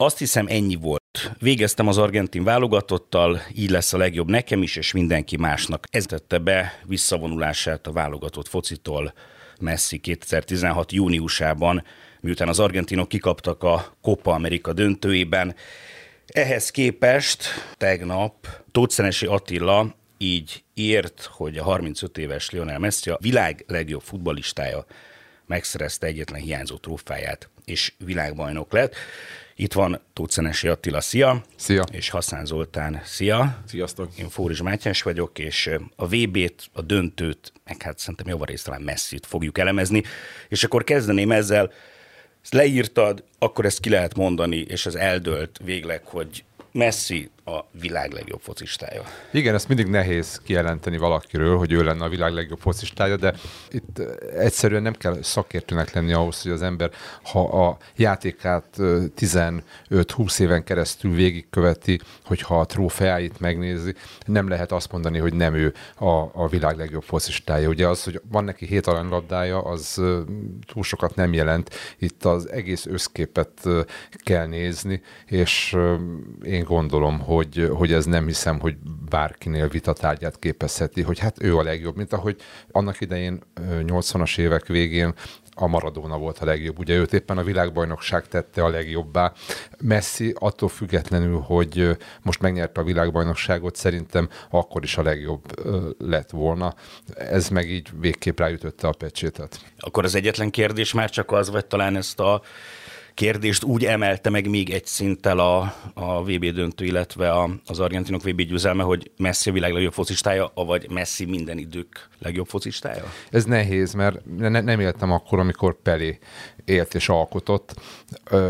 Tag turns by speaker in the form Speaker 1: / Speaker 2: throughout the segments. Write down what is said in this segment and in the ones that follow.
Speaker 1: Azt hiszem ennyi volt. Végeztem az argentin válogatottal, így lesz a legjobb nekem is, és mindenki másnak. Ez tette be visszavonulását a válogatott focitól Messi 2016. júniusában, miután az argentinok kikaptak a Copa Amerika döntőjében. Ehhez képest tegnap Tótszenesi Attila így ért, hogy a 35 éves Lionel Messi a világ legjobb futballistája megszerezte egyetlen hiányzó trófáját, és világbajnok lett. Itt van Tótszenesi Attila, szia!
Speaker 2: Szia!
Speaker 1: És Haszán Zoltán, szia!
Speaker 2: Sziasztok!
Speaker 1: Én Fóris Mátyás vagyok, és a VB-t, a döntőt, meg hát szerintem javarészt talán messzit fogjuk elemezni, és akkor kezdeném ezzel, ezt leírtad, akkor ezt ki lehet mondani, és ez eldölt végleg, hogy Messi a világ legjobb focistája.
Speaker 2: Igen, ezt mindig nehéz kijelenteni valakiről, hogy ő lenne a világ legjobb focistája, de itt egyszerűen nem kell szakértőnek lenni ahhoz, hogy az ember, ha a játékát 15-20 éven keresztül végigköveti, hogyha a trófeáit megnézi, nem lehet azt mondani, hogy nem ő a, a világ legjobb focistája. Ugye az, hogy van neki hét aranylabdája, az túl sokat nem jelent. Itt az egész összképet kell nézni, és én gondolom, hogy hogy, hogy ez nem hiszem, hogy bárkinél vitatárgyát képezheti, hogy hát ő a legjobb, mint ahogy annak idején 80-as évek végén a Maradona volt a legjobb. Ugye őt éppen a világbajnokság tette a legjobbá. Messi attól függetlenül, hogy most megnyerte a világbajnokságot, szerintem akkor is a legjobb lett volna. Ez meg így végképp ráütötte a pecsétet.
Speaker 1: Akkor az egyetlen kérdés már csak az, vagy talán ezt a kérdést úgy emelte meg még egy szinttel a, a VB döntő, illetve a, az argentinok VB győzelme, hogy Messi a világ legjobb focistája, vagy Messi minden idők legjobb focistája?
Speaker 2: Ez nehéz, mert ne, nem éltem akkor, amikor Pelé élt és alkotott,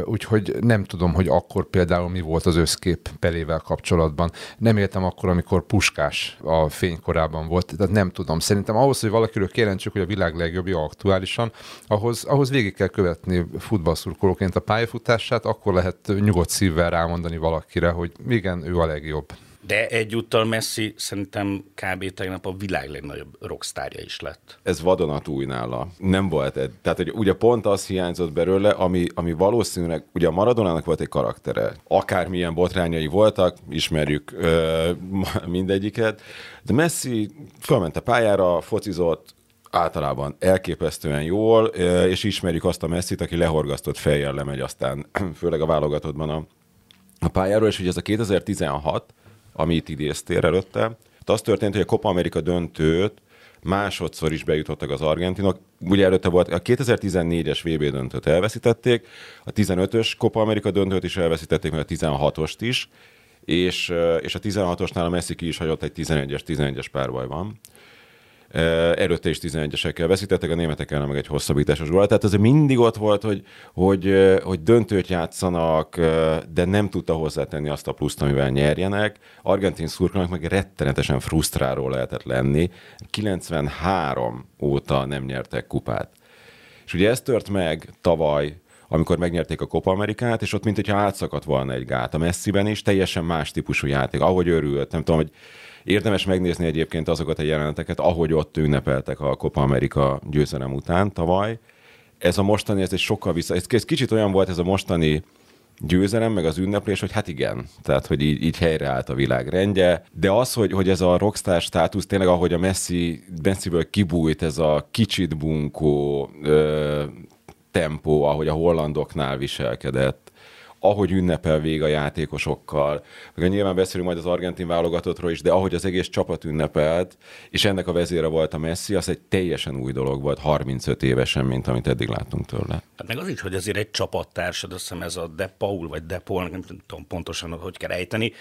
Speaker 2: úgyhogy nem tudom, hogy akkor például mi volt az összkép Pelével kapcsolatban. Nem éltem akkor, amikor Puskás a fénykorában volt, tehát nem tudom. Szerintem ahhoz, hogy valakiről kijelentsük, hogy a világ legjobbja aktuálisan, ahhoz, ahhoz végig kell követni futballszurkolóként a pályafutását, akkor lehet nyugodt szívvel rámondani valakire, hogy igen, ő a legjobb.
Speaker 1: De egyúttal Messi szerintem kb. tegnap a világ legnagyobb rockstárja is lett.
Speaker 3: Ez vadonatúj nála. Nem volt egy. Tehát, hogy ugye pont az hiányzott belőle, ami, ami valószínűleg, ugye a Maradonának volt egy karaktere. Akármilyen botrányai voltak, ismerjük ö, mindegyiket, de Messi fölment a pályára, focizott, általában elképesztően jól, és ismerjük azt a messzit, aki lehorgasztott fejjel lemegy aztán, főleg a válogatottban a, a pályáról, és ugye ez a 2016, amit idéztél előtte, az történt, hogy a Copa Amerika döntőt másodszor is bejutottak az argentinok. Ugye előtte volt a 2014-es VB döntőt elveszítették, a 15-ös Copa Amerika döntőt is elveszítették, meg a 16-ost is, és, és a 16-osnál a Messi ki is hagyott egy 11-es, 11-es párbaj van előtte is 11-esekkel veszítettek, a németek ellen meg egy hosszabbításos gól. Tehát ez mindig ott volt, hogy, hogy, hogy döntőt játszanak, de nem tudta hozzátenni azt a pluszt, amivel nyerjenek. Argentin szurkolók meg rettenetesen frusztráló lehetett lenni. 93 óta nem nyertek kupát. És ugye ez tört meg tavaly, amikor megnyerték a Copa Amerikát, és ott mint hogyha átszakadt volna egy gát. A Messiben is teljesen más típusú játék, ahogy örült, nem tudom, hogy Érdemes megnézni egyébként azokat a jeleneteket, ahogy ott ünnepeltek a Copa Amerika győzelem után tavaly. Ez a mostani, ez egy sokkal vissza, ez, ez kicsit olyan volt ez a mostani győzelem, meg az ünneplés, hogy hát igen, tehát hogy így, így helyreállt a világ rendje, de az, hogy, hogy ez a rockstar státusz tényleg, ahogy a Messi, Messi-ből kibújt ez a kicsit bunkó ö, tempó, ahogy a hollandoknál viselkedett, ahogy ünnepel vég a játékosokkal, meg nyilván beszélünk majd az argentin válogatottról is, de ahogy az egész csapat ünnepelt, és ennek a vezére volt a Messi, az egy teljesen új dolog volt, 35 évesen, mint amit eddig láttunk tőle.
Speaker 1: Hát meg az is, hogy azért egy csapattársad, azt hiszem ez a De Paul, vagy De Paul, nem tudom pontosan, hogy kell ejteni,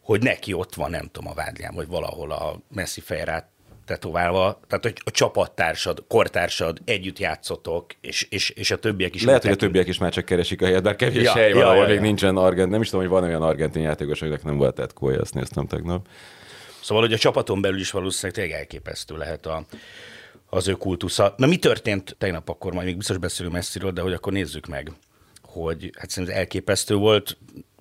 Speaker 1: hogy neki ott van, nem tudom, a vádján, vagy valahol a Messi fejrát tetoválva, tehát hogy a csapattársad, kortársad, együtt játszotok, és, és, és a többiek is.
Speaker 3: Lehet, hogy a többiek is már csak keresik a helyet, bár kevés ja, hely van, ahol ja, még ja. nincsen argent. Nem is tudom, hogy van olyan argentin játékos, akinek nem volt tetkója, azt néztem tegnap.
Speaker 1: Szóval, hogy a csapaton belül is valószínűleg tényleg elképesztő lehet a, az ő kultusza. Na mi történt tegnap akkor, majd még biztos beszélünk messziről, de hogy akkor nézzük meg, hogy hát szerintem elképesztő volt,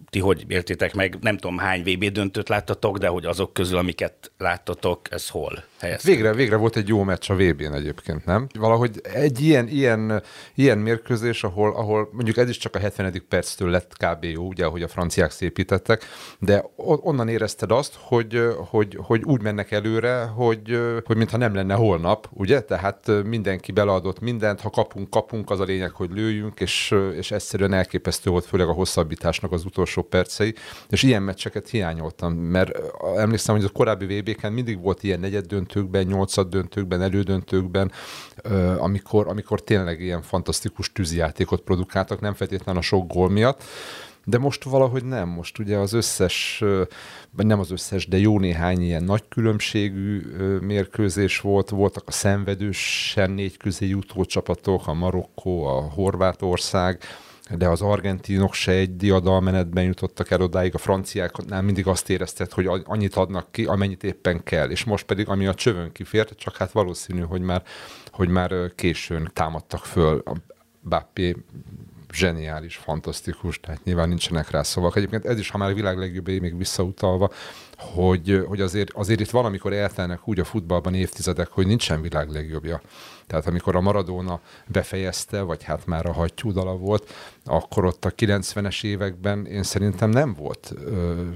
Speaker 1: ti hogy éltétek meg, nem tudom hány VB döntőt láttatok, de hogy azok közül, amiket láttatok, ez hol? Helyezkedik.
Speaker 2: Végre, végre volt egy jó meccs a VB-n egyébként, nem? Valahogy egy ilyen, ilyen, ilyen mérkőzés, ahol, ahol mondjuk ez is csak a 70. perctől lett kb. jó, ugye, ahogy a franciák szépítettek, de onnan érezted azt, hogy, hogy, hogy úgy mennek előre, hogy, hogy mintha nem lenne holnap, ugye? Tehát mindenki beleadott mindent, ha kapunk, kapunk, az a lényeg, hogy lőjünk, és, és egyszerűen elképesztő volt, főleg a hosszabbításnak az utolsó percei, és ilyen meccseket hiányoltam, mert emlékszem, hogy a korábbi VB-ken mindig volt ilyen negyed döntőkben, nyolcad döntőkben, elődöntőkben, amikor, amikor tényleg ilyen fantasztikus tűzijátékot produkáltak, nem feltétlenül a sok gól miatt, de most valahogy nem. Most ugye az összes, nem az összes, de jó néhány ilyen nagy különbségű mérkőzés volt. Voltak a szenvedősen négy közé jutó csapatok, a Marokkó, a Horvátország, de az argentinok se egy diadalmenetben jutottak el odáig, a franciáknál mindig azt érezted, hogy annyit adnak ki, amennyit éppen kell, és most pedig, ami a csövön kifért, csak hát valószínű, hogy már, hogy már későn támadtak föl. A Bappé zseniális, fantasztikus, tehát nyilván nincsenek rá szavak. Egyébként ez is, ha már a világ legjobb még visszautalva, hogy, hogy azért, azért itt valamikor eltelnek úgy a futballban évtizedek, hogy nincsen világ legjobbja. Tehát amikor a Maradona befejezte, vagy hát már a hattyúdala volt, akkor ott a 90-es években én szerintem nem volt,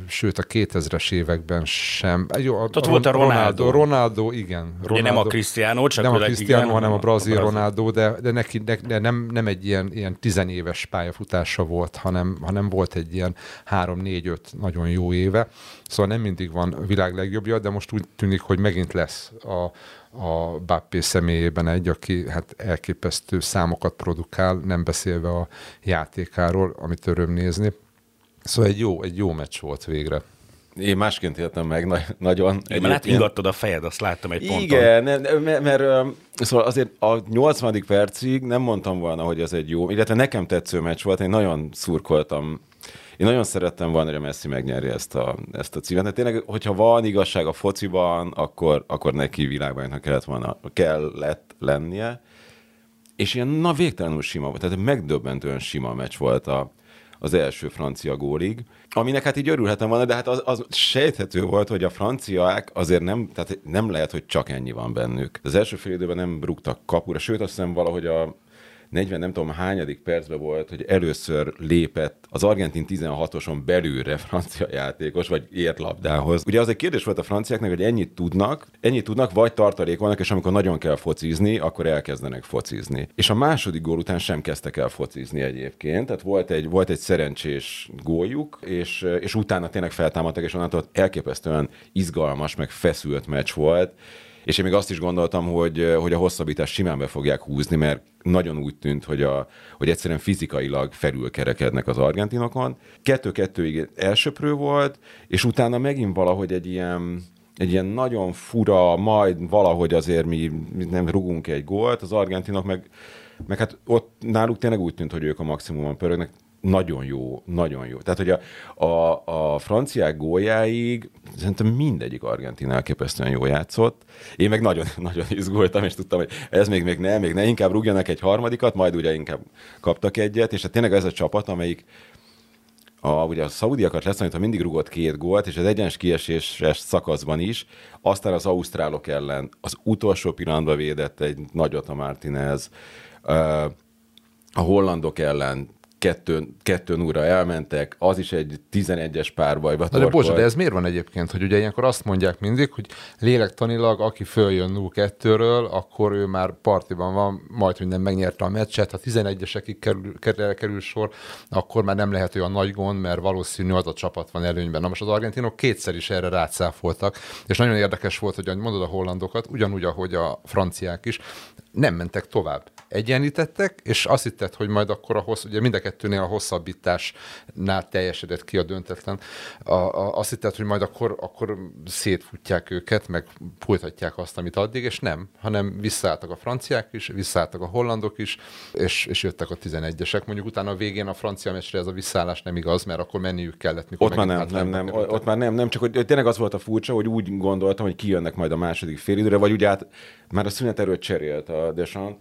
Speaker 2: sőt a 2000-es években sem.
Speaker 1: Jó, a, ott a volt a Ronaldo.
Speaker 2: Ronaldo, igen. Ronaldo,
Speaker 1: nem a Cristiano, csak
Speaker 2: nem a Cristiano, igen, hanem a brazil, a brazil Ronaldo, de, de, neki, de, de nem, nem egy ilyen, ilyen tizenéves pályafutása volt, hanem, hanem volt egy ilyen három-négy-öt nagyon jó éve. Szóval nem mindig van világ legjobbja, de most úgy tűnik, hogy megint lesz a, a Bappé személyében egy, aki hát elképesztő számokat produkál, nem beszélve a játékáról, amit öröm nézni. Szóval egy jó, egy jó meccs volt végre.
Speaker 3: Én másként éltem meg na- nagyon.
Speaker 1: Én már hát ingattad a fejed, azt láttam egy ponton.
Speaker 3: Igen, mert, mert, mert szóval azért a 80. percig nem mondtam volna, hogy ez egy jó, illetve nekem tetsző meccs volt, én nagyon szurkoltam én nagyon szerettem volna, hogy a Messi megnyeri ezt a, ezt a címet. De tényleg, hogyha van igazság a fociban, akkor, akkor neki világbajnoknak kellett volna, kellett lennie. És ilyen, na végtelenül sima volt, tehát megdöbbentően sima meccs volt a, az első francia gólig, aminek hát így örülhetem volna, de hát az, az sejthető volt, hogy a franciák azért nem, tehát nem lehet, hogy csak ennyi van bennük. Az első fél időben nem rúgtak kapura, sőt azt hiszem valahogy a 40 nem tudom hányadik percben volt, hogy először lépett az argentin 16-oson belülre francia játékos, vagy ért labdához. Ugye az egy kérdés volt a franciáknak, hogy ennyit tudnak, ennyit tudnak, vagy tartalékolnak, és amikor nagyon kell focizni, akkor elkezdenek focizni. És a második gól után sem kezdtek el focizni egyébként, tehát volt egy, volt egy szerencsés góljuk, és, és utána tényleg feltámadtak, és onnantól elképesztően izgalmas, meg feszült meccs volt, és én még azt is gondoltam, hogy, hogy a hosszabbítást simán be fogják húzni, mert nagyon úgy tűnt, hogy, a, hogy egyszerűen fizikailag felülkerekednek az argentinokon. Kettő-kettőig elsöprő volt, és utána megint valahogy egy ilyen, egy ilyen nagyon fura, majd valahogy azért mi, mi nem rugunk egy gólt, az argentinok meg, meg hát ott náluk tényleg úgy tűnt, hogy ők a maximumon pörögnek, nagyon jó, nagyon jó. Tehát, hogy a, a, a franciák góljáig szerintem mindegyik argentin elképesztően jó játszott. Én meg nagyon, nagyon izgultam, és tudtam, hogy ez még, még ne, még ne, inkább rúgjanak egy harmadikat, majd ugye inkább kaptak egyet, és hát tényleg ez a csapat, amelyik a, ugye a szaudiakat ha mindig rugott két gólt, és az egyens kieséses szakaszban is, aztán az ausztrálok ellen az utolsó pillanatban védett egy nagyot a Martinez, a hollandok ellen kettőn, kettőn úra elmentek, az is egy 11-es párbajba
Speaker 2: De bocs, de ez miért van egyébként, hogy ugye ilyenkor azt mondják mindig, hogy lélektanilag, aki följön 0-2-ről, akkor ő már partiban van, majd minden megnyerte a meccset, ha 11-esekig kerül, kerül, kerül sor, akkor már nem lehet olyan nagy gond, mert valószínű az a csapat van előnyben. Na most az argentinok kétszer is erre rácáfoltak, és nagyon érdekes volt, hogy mondod a hollandokat, ugyanúgy, ahogy a franciák is, nem mentek tovább. Egyenlítettek, és azt hitted, hogy majd akkor a hossz, ugye mind a kettőnél a hosszabbításnál teljesedett ki a döntetlen. A, a, azt hitted, hogy majd akkor, akkor szétfutják őket, meg folytatják azt, amit addig, és nem, hanem visszaálltak a franciák is, visszaálltak a hollandok is, és, és jöttek a 11-esek. Mondjuk utána a végén a francia meccsre ez a visszaállás nem igaz, mert akkor menniük kellett.
Speaker 3: Mikor ott már nem, nem, nem, ott már nem, nem, csak hogy tényleg az volt a furcsa, hogy úgy gondoltam, hogy kijönnek majd a második félidőre, vagy ugye át, már a szünet erőt cserélt a Deschamps,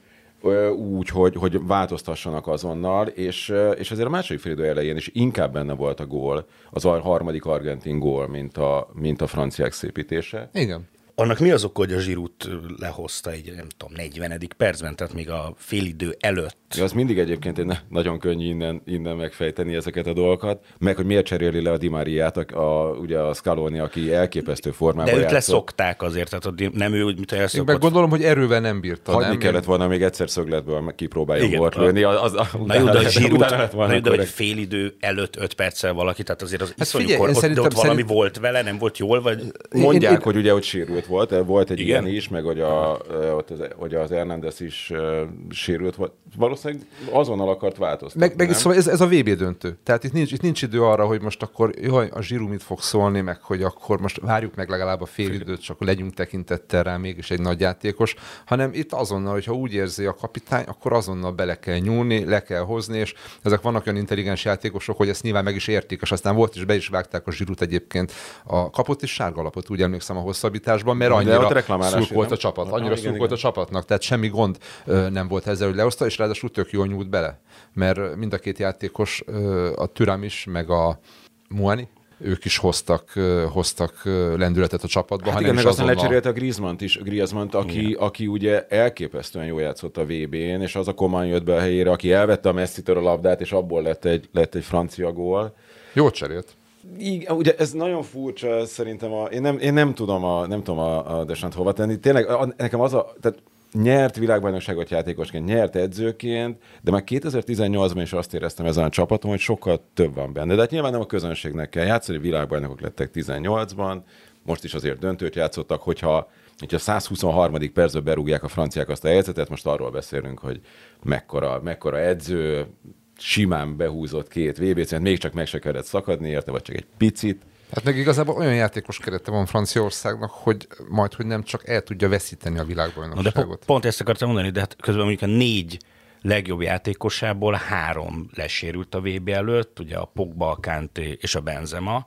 Speaker 3: úgy, hogy, hogy változtassanak azonnal, és, és azért a második félidő elején is inkább benne volt a gól, az a harmadik argentin gól, mint a, mint a franciák szépítése.
Speaker 2: Igen.
Speaker 1: Annak mi az oka, hogy a zsírút lehozta egy, nem tudom, 40. percben, tehát még a félidő előtt?
Speaker 3: Ja, az mindig egyébként egy nagyon könnyű innen, innen megfejteni ezeket a dolgokat, meg hogy miért cseréli le a Di Mariát, a, a, ugye a Scaloni, aki elképesztő formában
Speaker 1: De őt
Speaker 3: játszott.
Speaker 1: leszokták azért, tehát a, nem ő, úgy, mint
Speaker 2: Én
Speaker 1: elszokott.
Speaker 2: meg gondolom, hogy erővel nem bírta.
Speaker 3: Hagyni
Speaker 2: nem?
Speaker 3: kellett volna még egyszer szögletből meg kipróbáljon
Speaker 1: Igen,
Speaker 3: volt
Speaker 1: a-
Speaker 3: lőni. Az, az,
Speaker 1: Na jó, de a
Speaker 3: volna
Speaker 1: na jó, de hogy
Speaker 3: korrekt.
Speaker 1: fél idő előtt öt perccel valaki, tehát azért az hát
Speaker 2: figyelj,
Speaker 1: iszonyú kor,
Speaker 2: én
Speaker 1: ott, de ott valami volt vele, nem volt jól, vagy...
Speaker 3: Mondják,
Speaker 2: Én- én-
Speaker 3: hogy ugye ott sérült volt, volt egy
Speaker 1: Igen?
Speaker 3: ilyen is, meg hogy, a, ott az, hogy az Hernández is uh, sérült volt. Valószínűleg azonnal akart változtatni.
Speaker 2: Meg, meg
Speaker 3: nem?
Speaker 2: szóval ez, ez a VB döntő. Tehát itt nincs, itt nincs idő arra, hogy most akkor, jaj, a zsíru mit fog szólni, meg hogy akkor most várjuk meg legalább a fél időt, csak legyünk tekintettel rá mégis egy nagy játékos, hanem itt azonnal, hogyha úgy érzi a kapitány, akkor azonnal bele kell nyúlni, le kell hozni, és ezek vannak olyan intelligens játékosok, hogy ezt nyilván meg is értik, és aztán volt is, be is vágták a zsírut egyébként. A kapott is sárga lapot, úgy emlékszem a hosszabbításban, mert
Speaker 3: De
Speaker 2: annyira szurk volt a csapat, annyira
Speaker 3: igen,
Speaker 2: szurk
Speaker 3: igen.
Speaker 2: volt a csapatnak, tehát semmi gond nem volt ezzel, hogy lehozta, és ráadásul tök jól nyúlt bele, mert mind a két játékos, a Türam is, meg a Muani, ők is hoztak, hoztak lendületet a csapatba,
Speaker 3: Hát igen, meg aztán
Speaker 2: azonnal-
Speaker 3: lecserélte a Griezmann-t is, Griezmann-t aki, aki ugye elképesztően jól játszott a VB-n, és az a Koman jött be a helyére, aki elvette a Messi-től a labdát, és abból lett egy, lett egy francia gól.
Speaker 2: Jól cserélt.
Speaker 3: Igen, ugye ez nagyon furcsa, szerintem a, én, nem, én nem tudom a, nem tudom a, a Desant hova tenni. Tényleg a, nekem az a, tehát nyert világbajnokságot játékosként, nyert edzőként, de már 2018-ban is azt éreztem ezen a csapaton, hogy sokkal több van benne. De hát nyilván nem a közönségnek kell játszani, világbajnokok lettek 18-ban, most is azért döntőt játszottak, hogyha hogyha 123. percben berúgják a franciák azt a helyzetet, most arról beszélünk, hogy mekkora, mekkora edző, simán behúzott két VB-t, még csak meg se kellett szakadni érte, vagy csak egy picit.
Speaker 2: Hát meg igazából olyan játékos kerete van Franciaországnak, hogy majd, hogy nem csak el tudja veszíteni a
Speaker 1: Na de
Speaker 2: világbajnokságot.
Speaker 1: po- pont ezt akartam mondani, de hát közben mondjuk a négy legjobb játékosából három lesérült a VB előtt, ugye a Pogba, a Kanté és a Benzema,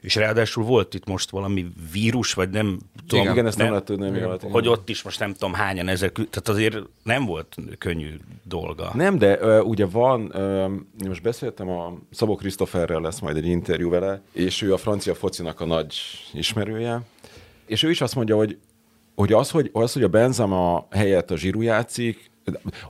Speaker 1: és ráadásul volt itt most valami vírus, vagy nem tudom.
Speaker 3: igen, ezt nem lehet tudni, mi volt.
Speaker 1: Hogy ott is most nem tudom hányan ezek, tehát azért nem volt könnyű dolga.
Speaker 3: Nem, de ö, ugye van, ö, most beszéltem a Szabó Krisztoferrel, lesz majd egy interjú vele, és ő a francia focinak a nagy ismerője, és ő is azt mondja, hogy, hogy az, hogy, az, hogy a Benzema helyett a Zsiru játszik,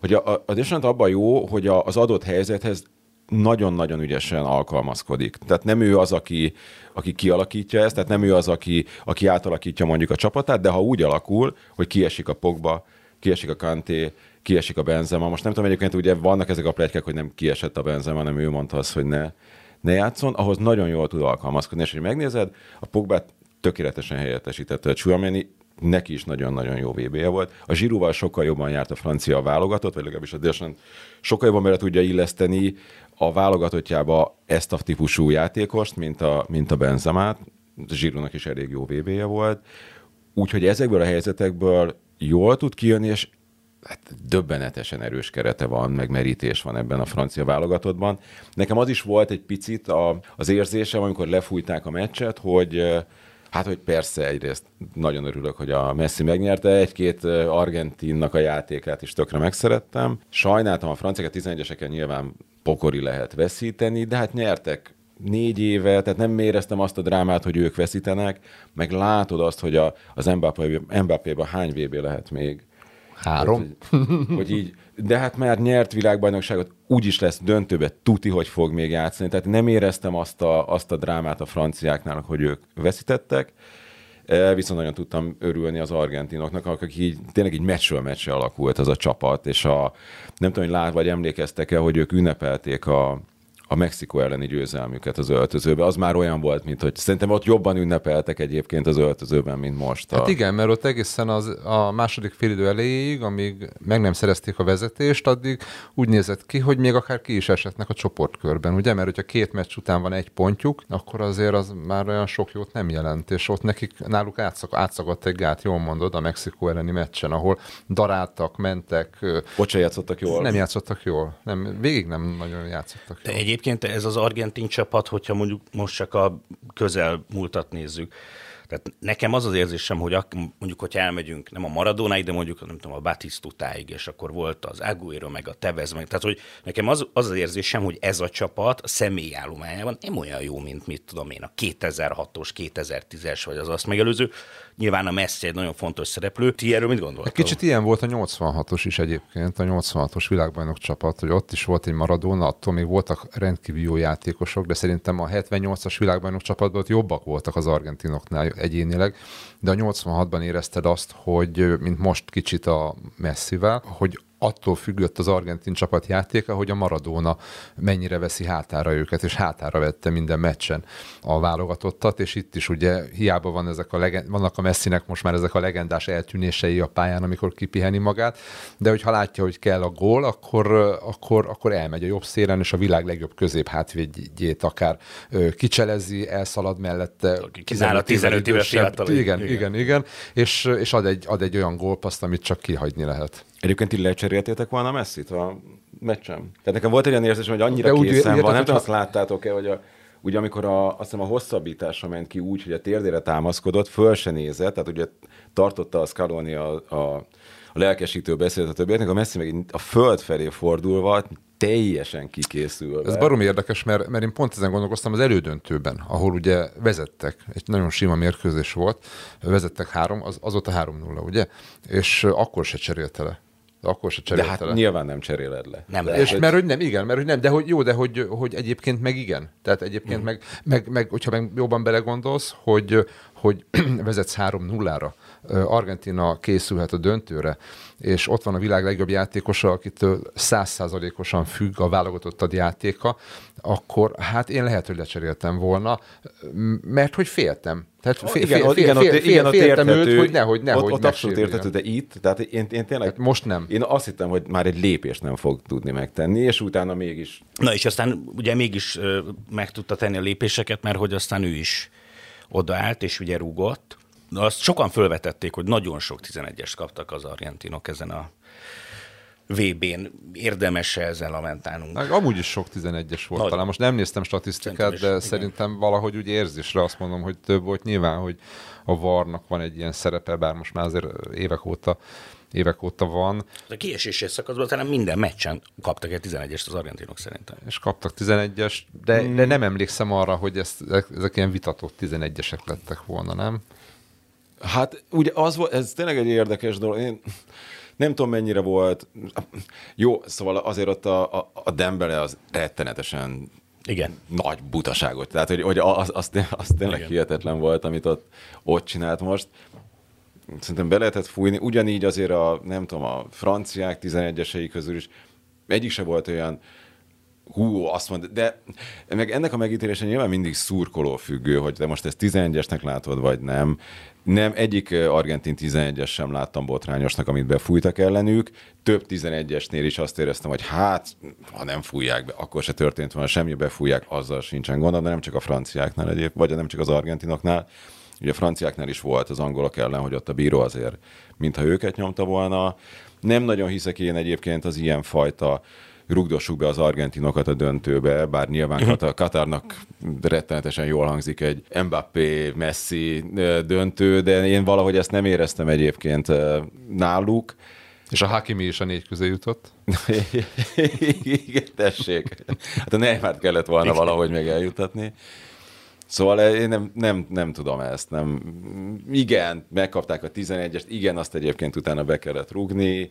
Speaker 3: hogy a, a, a Deschamps abban jó, hogy a, az adott helyzethez nagyon-nagyon ügyesen alkalmazkodik. Tehát nem ő az, aki, aki kialakítja ezt, tehát nem ő az, aki, aki átalakítja mondjuk a csapatát, de ha úgy alakul, hogy kiesik a Pogba, kiesik a Kanté, kiesik a Benzema. Most nem tudom, egyébként ugye vannak ezek a pletykák, hogy nem kiesett a Benzema, hanem ő mondta azt, hogy ne, ne játszon, ahhoz nagyon jól tud alkalmazkodni. És hogy megnézed, a Pogbát tökéletesen helyettesítette a Chouameni, neki is nagyon-nagyon jó VB-je volt. A Zsirúval sokkal jobban járt a francia válogatott, vagy legalábbis a Deschamps sokkal jobban bele tudja illeszteni a válogatottjába ezt a típusú játékost, mint a, mint a Benzemát. Zsirúnak is elég jó VB-je volt. Úgyhogy ezekből a helyzetekből jól tud kijönni, és hát döbbenetesen erős kerete van, meg merítés van ebben a francia válogatottban. Nekem az is volt egy picit a, az érzésem, amikor lefújták a meccset, hogy Hát, hogy persze egyrészt nagyon örülök, hogy a Messi megnyerte, egy-két argentinnak a játékát is tökre megszerettem. Sajnáltam a franciákat, 11-eseken nyilván pokori lehet veszíteni, de hát nyertek négy éve, tehát nem éreztem azt a drámát, hogy ők veszítenek, meg látod azt, hogy a, az Mbappé- Mbappé-ban hány VB lehet még.
Speaker 2: Három?
Speaker 3: Tehát, hogy, hogy így, de hát már nyert világbajnokságot, úgy is lesz döntőbe, tuti, hogy fog még játszani. Tehát nem éreztem azt a, azt a drámát a franciáknál, hogy ők veszítettek. E, Viszont nagyon tudtam örülni az argentinoknak, akik így tényleg így meccsről meccsre alakult az a csapat, és a, nem tudom, hogy lát vagy emlékeztek-e, hogy ők ünnepelték a, a Mexikó elleni győzelmüket az öltözőbe. Az már olyan volt, mint hogy szerintem ott jobban ünnepeltek egyébként az öltözőben, mint most. A...
Speaker 2: Hát igen, mert ott egészen az, a második félidő elejéig, amíg meg nem szerezték a vezetést, addig úgy nézett ki, hogy még akár ki is esetnek a csoportkörben, ugye? Mert hogyha két meccs után van egy pontjuk, akkor azért az már olyan sok jót nem jelent, és ott nekik náluk átszak, átszagadt egy gát, jól mondod, a Mexikó elleni meccsen, ahol daráltak, mentek,
Speaker 3: Ott se játszottak jól.
Speaker 2: nem játszottak jól. Nem, végig nem nagyon játszottak
Speaker 1: De
Speaker 2: jól.
Speaker 1: Egyébként ez az argentin csapat, hogyha mondjuk most csak a közel múltat nézzük, Tehát nekem az az érzésem, hogy ak- mondjuk, hogyha elmegyünk nem a Maradónáig, de mondjuk nem tudom, a Batisztutáig, és akkor volt az Aguero, meg a Tevez, meg, tehát hogy nekem az, az az érzésem, hogy ez a csapat a személyállományában nem olyan jó, mint mit tudom én, a 2006-os, 2010-es, vagy az azt megelőző. Nyilván a Messi egy nagyon fontos szereplő. Ti erről mit gondoltok?
Speaker 2: Kicsit ilyen volt a 86-os is egyébként, a 86-os világbajnok csapat, hogy ott is volt egy Maradona, attól még voltak rendkívül jó játékosok, de szerintem a 78-as világbajnok csapatban ott jobbak voltak az argentinoknál egyénileg, de a 86-ban érezted azt, hogy mint most kicsit a Messivel, hogy attól függött az argentin csapat játéka, hogy a Maradona mennyire veszi hátára őket, és hátára vette minden meccsen a válogatottat, és itt is ugye hiába van ezek a legend, vannak a Messinek most már ezek a legendás eltűnései a pályán, amikor kipiheni magát, de hogyha látja, hogy kell a gól, akkor, akkor, akkor elmegy a jobb szélen, és a világ legjobb közép hátvédjét akár kicselezi, elszalad mellette.
Speaker 1: Kizár a 15 éves
Speaker 2: fiatal. Igen, igen, igen, igen, és, és ad, egy, ad egy olyan gólpaszt, amit csak kihagyni lehet.
Speaker 3: Egyébként ti lecseréltétek volna Messi-t a meccsem? Tehát nekem volt egy olyan érzés, hogy annyira De készen úgy, van, nem tudom, azt láttátok-e, hogy a, ugye amikor a, azt hiszem a hosszabbításra ment ki úgy, hogy a térdére támaszkodott, föl se nézett, tehát ugye tartotta a Scaloni a, a, a lelkesítő beszélt a többieknek, a Messi meg a föld felé fordulva, teljesen kikészül.
Speaker 2: Ez barom érdekes, mert, mert én pont ezen gondolkoztam az elődöntőben, ahol ugye vezettek, egy nagyon sima mérkőzés volt, vezettek három, az, az volt a 3-0, ugye? És akkor se cserélte le akkor se
Speaker 3: cserélte De hát le. nyilván nem cseréled le.
Speaker 2: Nem lehet. És hogy... mert hogy nem, igen, mert hogy nem, de hogy jó, de hogy, hogy egyébként meg igen. Tehát egyébként mm. meg, meg, meg, hogyha meg jobban belegondolsz, hogy, hogy vezetsz 3-0-ra, Argentina készülhet a döntőre, és ott van a világ legjobb játékosa, akitől százszázalékosan függ a válogatott játéka, akkor hát én lehet, hogy lecseréltem volna, mert hogy féltem.
Speaker 3: Tehát fél, igen, fél, fél, igen, fél, fél, igen, féltem őt, hogy nehogy, nehogy ott, ott ne abszolút érthető, de itt, tehát én, én tényleg... Hát
Speaker 2: most nem.
Speaker 3: Én azt hittem, hogy már egy lépést nem fog tudni megtenni, és utána mégis...
Speaker 1: Na és aztán ugye mégis meg tudta tenni a lépéseket, mert hogy aztán ő is odaállt, és ugye rúgott. Azt sokan fölvetették, hogy nagyon sok 11-est kaptak az argentinok ezen a VB-n érdemes ezzel lamentálnunk.
Speaker 2: Meg amúgy is sok 11-es volt Nagy. talán. Most nem néztem statisztikát, is, de igen. szerintem valahogy úgy érzésre azt mondom, hogy több volt. Nyilván, hogy a varnak van egy ilyen szerepe, bár most már azért évek óta évek óta van.
Speaker 1: A kieséses szakaszban talán minden meccsen kaptak egy 11-est az argentinok szerintem.
Speaker 2: És kaptak 11-est, de, hmm. de nem emlékszem arra, hogy ezt, ezek ilyen vitatott 11-esek lettek volna, nem?
Speaker 3: Hát ugye az volt, ez tényleg egy érdekes dolog. Én nem tudom mennyire volt. Jó, szóval azért ott a, a, a Dembele az rettenetesen
Speaker 1: igen.
Speaker 3: nagy butaságot. Tehát, hogy, hogy az, az, az tényleg Igen. hihetetlen volt, amit ott, ott csinált most. Szerintem be lehetett fújni. Ugyanígy azért a, nem tudom, a franciák 11-esei közül is egyik se volt olyan, hú, azt mondta, de meg ennek a megítélése nyilván mindig szurkoló függő, hogy te most ezt 11-esnek látod, vagy nem. Nem, egyik argentin 11-es sem láttam botrányosnak, amit befújtak ellenük. Több 11-esnél is azt éreztem, hogy hát, ha nem fújják be, akkor se történt volna semmi, befújják, azzal sincsen gondom, de nem csak a franciáknál egyéb, vagy nem csak az argentinoknál. Ugye a franciáknál is volt az angolok ellen, hogy ott a bíró azért, mintha őket nyomta volna. Nem nagyon hiszek én egyébként az ilyen fajta rugdossuk be az argentinokat a döntőbe, bár nyilván uh-huh. Katar, Katarnak rettenetesen jól hangzik egy Mbappé, Messi döntő, de én valahogy ezt nem éreztem egyébként náluk.
Speaker 2: És a Hakimi is a négy közé jutott?
Speaker 3: Igen, tessék. Hát a Neymar kellett volna valahogy meg eljutatni. Szóval én nem, nem, nem tudom ezt. Nem. Igen, megkapták a 11-est, igen, azt egyébként utána be kellett rugni,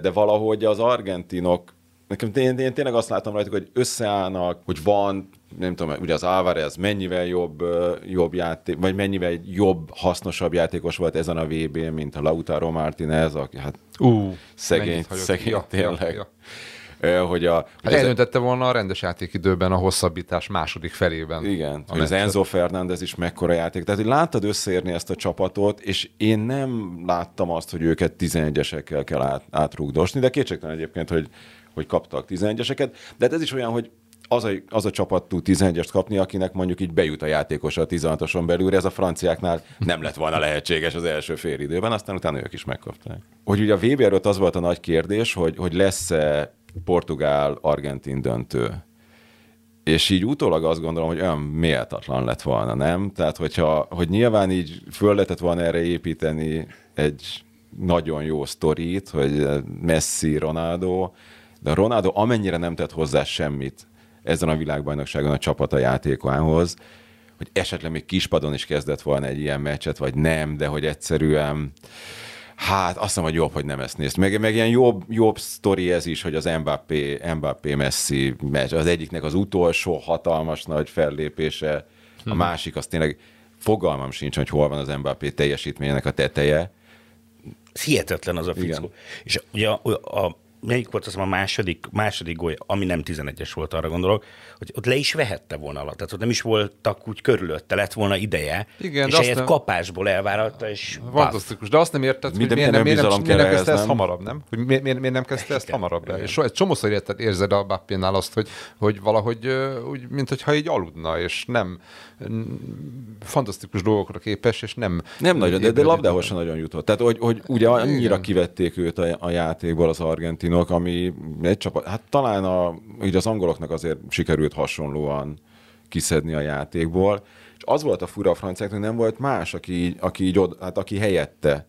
Speaker 3: de valahogy az argentinok nekem én, én tényleg azt látom rajtuk, hogy összeállnak, hogy van, nem tudom, ugye az Álvarez mennyivel jobb, jobb játék, vagy mennyivel jobb, hasznosabb játékos volt ezen a vb n mint a Lautaro Martinez, aki hát uh, szegény, szegény ja, tényleg. Ja, ja hogy a,
Speaker 2: hát eldöntette volna a rendes játékidőben a hosszabbítás második felében.
Speaker 3: Igen, hogy az Enzo Fernández is mekkora játék. Tehát, hogy láttad összeérni ezt a csapatot, és én nem láttam azt, hogy őket 11-esekkel kell át, átrugdosni, de kétségtelen egyébként, hogy hogy kaptak 11-eseket, de hát ez is olyan, hogy az a, az a csapat tud 11-est kapni, akinek mondjuk így bejut a játékos a 16-oson belül, ez a franciáknál nem lett volna lehetséges az első fél időben, aztán utána ők is megkapták. Hogy ugye a VB előtt az volt a nagy kérdés, hogy, hogy lesz-e Portugál-Argentin döntő. és így utólag azt gondolom, hogy olyan méltatlan lett volna, nem? Tehát, hogyha, hogy nyilván így föl lehetett volna erre építeni egy nagyon jó sztorit, hogy Messi, Ronaldo, de Ronaldo amennyire nem tett hozzá semmit ezen a világbajnokságon a csapata játékához, hogy esetleg még kispadon is kezdett volna egy ilyen meccset, vagy nem, de hogy egyszerűen Hát azt mondom, hogy jobb, hogy nem ezt nézt. Meg, meg ilyen jobb, jobb sztori ez is, hogy az Mbappé, Mbappé Messi meccs, az egyiknek az utolsó hatalmas nagy fellépése, a hmm. másik az tényleg fogalmam sincs, hogy hol van az Mbappé teljesítményének a teteje.
Speaker 1: Hihetetlen az a fickó. És ugye a, a melyik volt az a második, második gólya, ami nem 11-es volt, arra gondolok, hogy ott le is vehette volna alatt. Tehát ott nem is voltak úgy körülötte, lett volna ideje, Igen, és egy nem... kapásból elváralta, és
Speaker 2: Fantasztikus, de azt nem érted, hogy miért nem, miért nem, miért nem kezdte ezt hamarabb, nem? Hogy miért, miért, miért nem kezdte ezt hamarabb el? És egy csomószor érted, érzed a Bappénál azt, hogy, hogy valahogy úgy, mint hogyha így aludna, és nem fantasztikus dolgokra képes, és nem...
Speaker 3: Nem nagyon, de, de labdához sem nagyon jutott. Tehát, hogy, hogy ugye annyira Igen. kivették őt a, a játékból az argentinok, ami egy csapat, hát talán a, ugye az angoloknak azért sikerült hasonlóan kiszedni a játékból, és az volt a fura a franciáknak, nem volt más, aki, aki, így hát aki helyette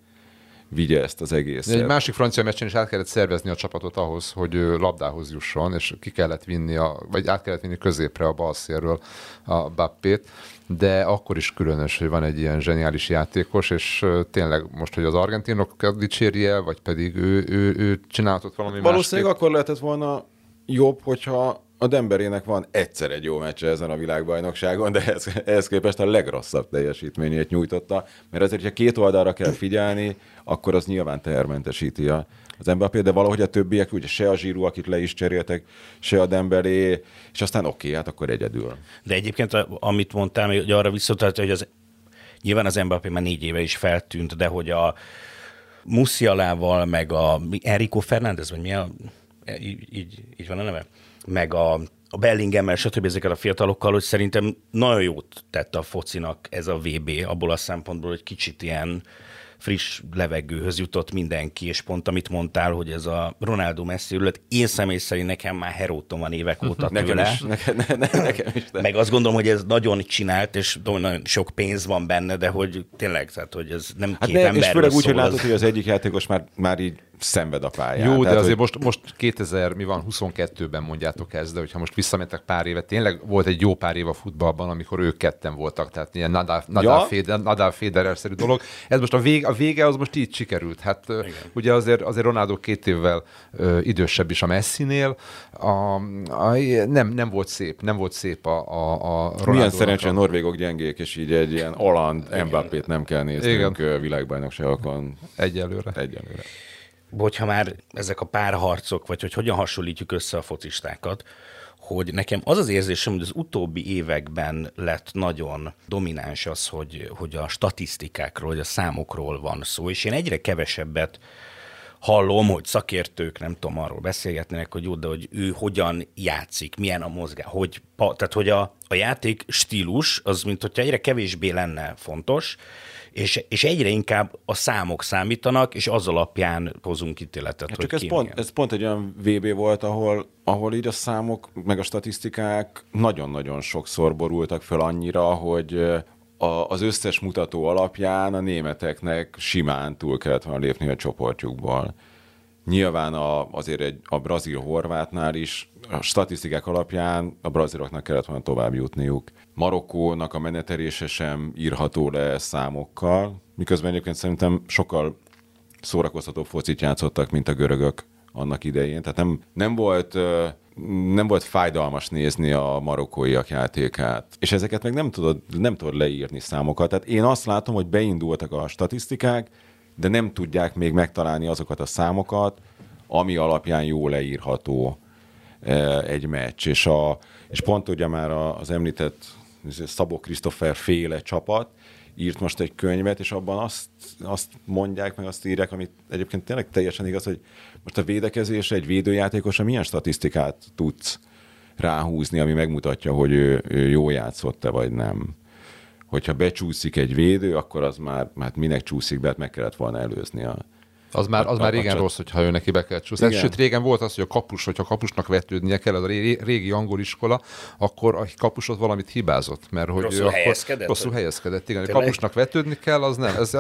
Speaker 3: vigye ezt az egészet.
Speaker 2: Egy másik francia meccsen is át kellett szervezni a csapatot ahhoz, hogy labdához jusson, és ki kellett vinni, a, vagy át kellett vinni középre a bal szélről a Bappét, de akkor is különös, hogy van egy ilyen zseniális játékos, és tényleg most, hogy az argentinok dicsérje el, vagy pedig ő, ő, ő csinálhatott valami
Speaker 3: Valószínűleg másképp. akkor lehetett volna jobb, hogyha a Demberének van egyszer egy jó meccse ezen a világbajnokságon, de ez, ehhez képest a legrosszabb teljesítményét nyújtotta, mert azért, hogyha két oldalra kell figyelni, akkor az nyilván tehermentesíti a, az Mbappé, de valahogy a többiek, ugye se a Zsíru, akit le is cseréltek, se a Dembélé, és aztán oké, okay, hát akkor egyedül.
Speaker 1: De egyébként, amit mondtál, hogy arra visszatart, hogy az, nyilván az Mbappé már négy éve is feltűnt, de hogy a Musialával, meg a Enrico Fernández, vagy mi a, így, így, így van a neve? Meg a a Bellingemmel, stb. ezeket a fiatalokkal, hogy szerintem nagyon jót tett a focinak ez a VB, abból a szempontból, hogy kicsit ilyen friss levegőhöz jutott mindenki, és pont amit mondtál, hogy ez a Ronaldo Messi ürület, én személy szerint nekem már heróton van évek óta
Speaker 3: nekem tőle. Is, nekem, ne, ne, nekem is.
Speaker 1: De. Meg azt gondolom, hogy ez nagyon csinált, és nagyon sok pénz van benne, de hogy tényleg, tehát, hogy ez nem hát két ne, ember. És
Speaker 3: főleg úgy, hogy látod, hogy az egyik játékos már, már így szenved a pályán.
Speaker 2: Jó, de Tehát, azért hogy... most, most 2000, mi van, 22-ben mondjátok ezt, de hogyha most visszamentek pár évet, tényleg volt egy jó pár év a futballban, amikor ők ketten voltak, tehát ilyen Nadal, Nadal, ja. Nadal Federer-szerű dolog. Ez most a vége, a vége az most így sikerült. Hát Igen. ugye azért, azért Ronaldo két évvel ö, idősebb is a Messinél. A, a, nem, nem volt szép, nem volt szép a, a, a Ronaldo.
Speaker 3: Milyen szerencsé a norvégok gyengék, és így egy ilyen Holland Mbappét nem kell néznünk Igen. világbajnokságokon.
Speaker 2: Egyelőre.
Speaker 3: Egyelőre
Speaker 1: hogyha már ezek a párharcok, vagy hogy hogyan hasonlítjuk össze a focistákat, hogy nekem az az érzésem, hogy az utóbbi években lett nagyon domináns az, hogy, hogy a statisztikákról, hogy a számokról van szó, és én egyre kevesebbet hallom, hogy szakértők, nem tudom, arról beszélgetnének, hogy jó, de hogy ő hogyan játszik, milyen a mozgás, hogy, tehát hogy a, a játék stílus az, mint hogyha egyre kevésbé lenne fontos, és, és egyre inkább a számok számítanak, és az alapján hozunk ítéletet.
Speaker 3: Hát csak ez pont, ez pont egy olyan VB volt, ahol, ahol így a számok, meg a statisztikák nagyon-nagyon sokszor borultak fel annyira, hogy a, az összes mutató alapján a németeknek simán túl kellett volna lépni a csoportjukból. Nyilván a, azért egy, a brazil-horvátnál is a statisztikák alapján a braziloknak kellett volna tovább jutniuk. Marokkónak a menetelése sem írható le számokkal, miközben egyébként szerintem sokkal szórakoztatóbb focit játszottak, mint a görögök annak idején. Tehát nem, nem volt nem volt fájdalmas nézni a marokkóiak játékát. És ezeket meg nem tudod, nem tudod leírni számokat. Tehát én azt látom, hogy beindultak a statisztikák, de nem tudják még megtalálni azokat a számokat, ami alapján jó leírható egy meccs. És, a, és pont ugye már az említett Szabó Krisztofer féle csapat írt most egy könyvet, és abban azt, azt mondják, meg azt írják, amit egyébként tényleg teljesen igaz, hogy most a védekezésre egy védőjátékosra milyen statisztikát tudsz ráhúzni, ami megmutatja, hogy ő, ő jó játszott-e, vagy nem. Hogyha becsúszik egy védő, akkor az már, hát minek csúszik be, hát meg kellett volna előzni a,
Speaker 2: Az már, az
Speaker 3: A-
Speaker 2: már
Speaker 3: a-
Speaker 2: régen
Speaker 3: a-
Speaker 2: rossz, hogyha ő neki be kell csúszni. Sőt, régen volt az, hogy a kapus, hogyha kapusnak vetődnie kell, az a ré- régi angol iskola, akkor a kapus ott valamit hibázott, mert hogy
Speaker 1: Rosszul
Speaker 2: ő akkor
Speaker 1: helyezkedett?
Speaker 2: rosszul helyezkedett, igen. A kapusnak vetődni kell, az nem. Ez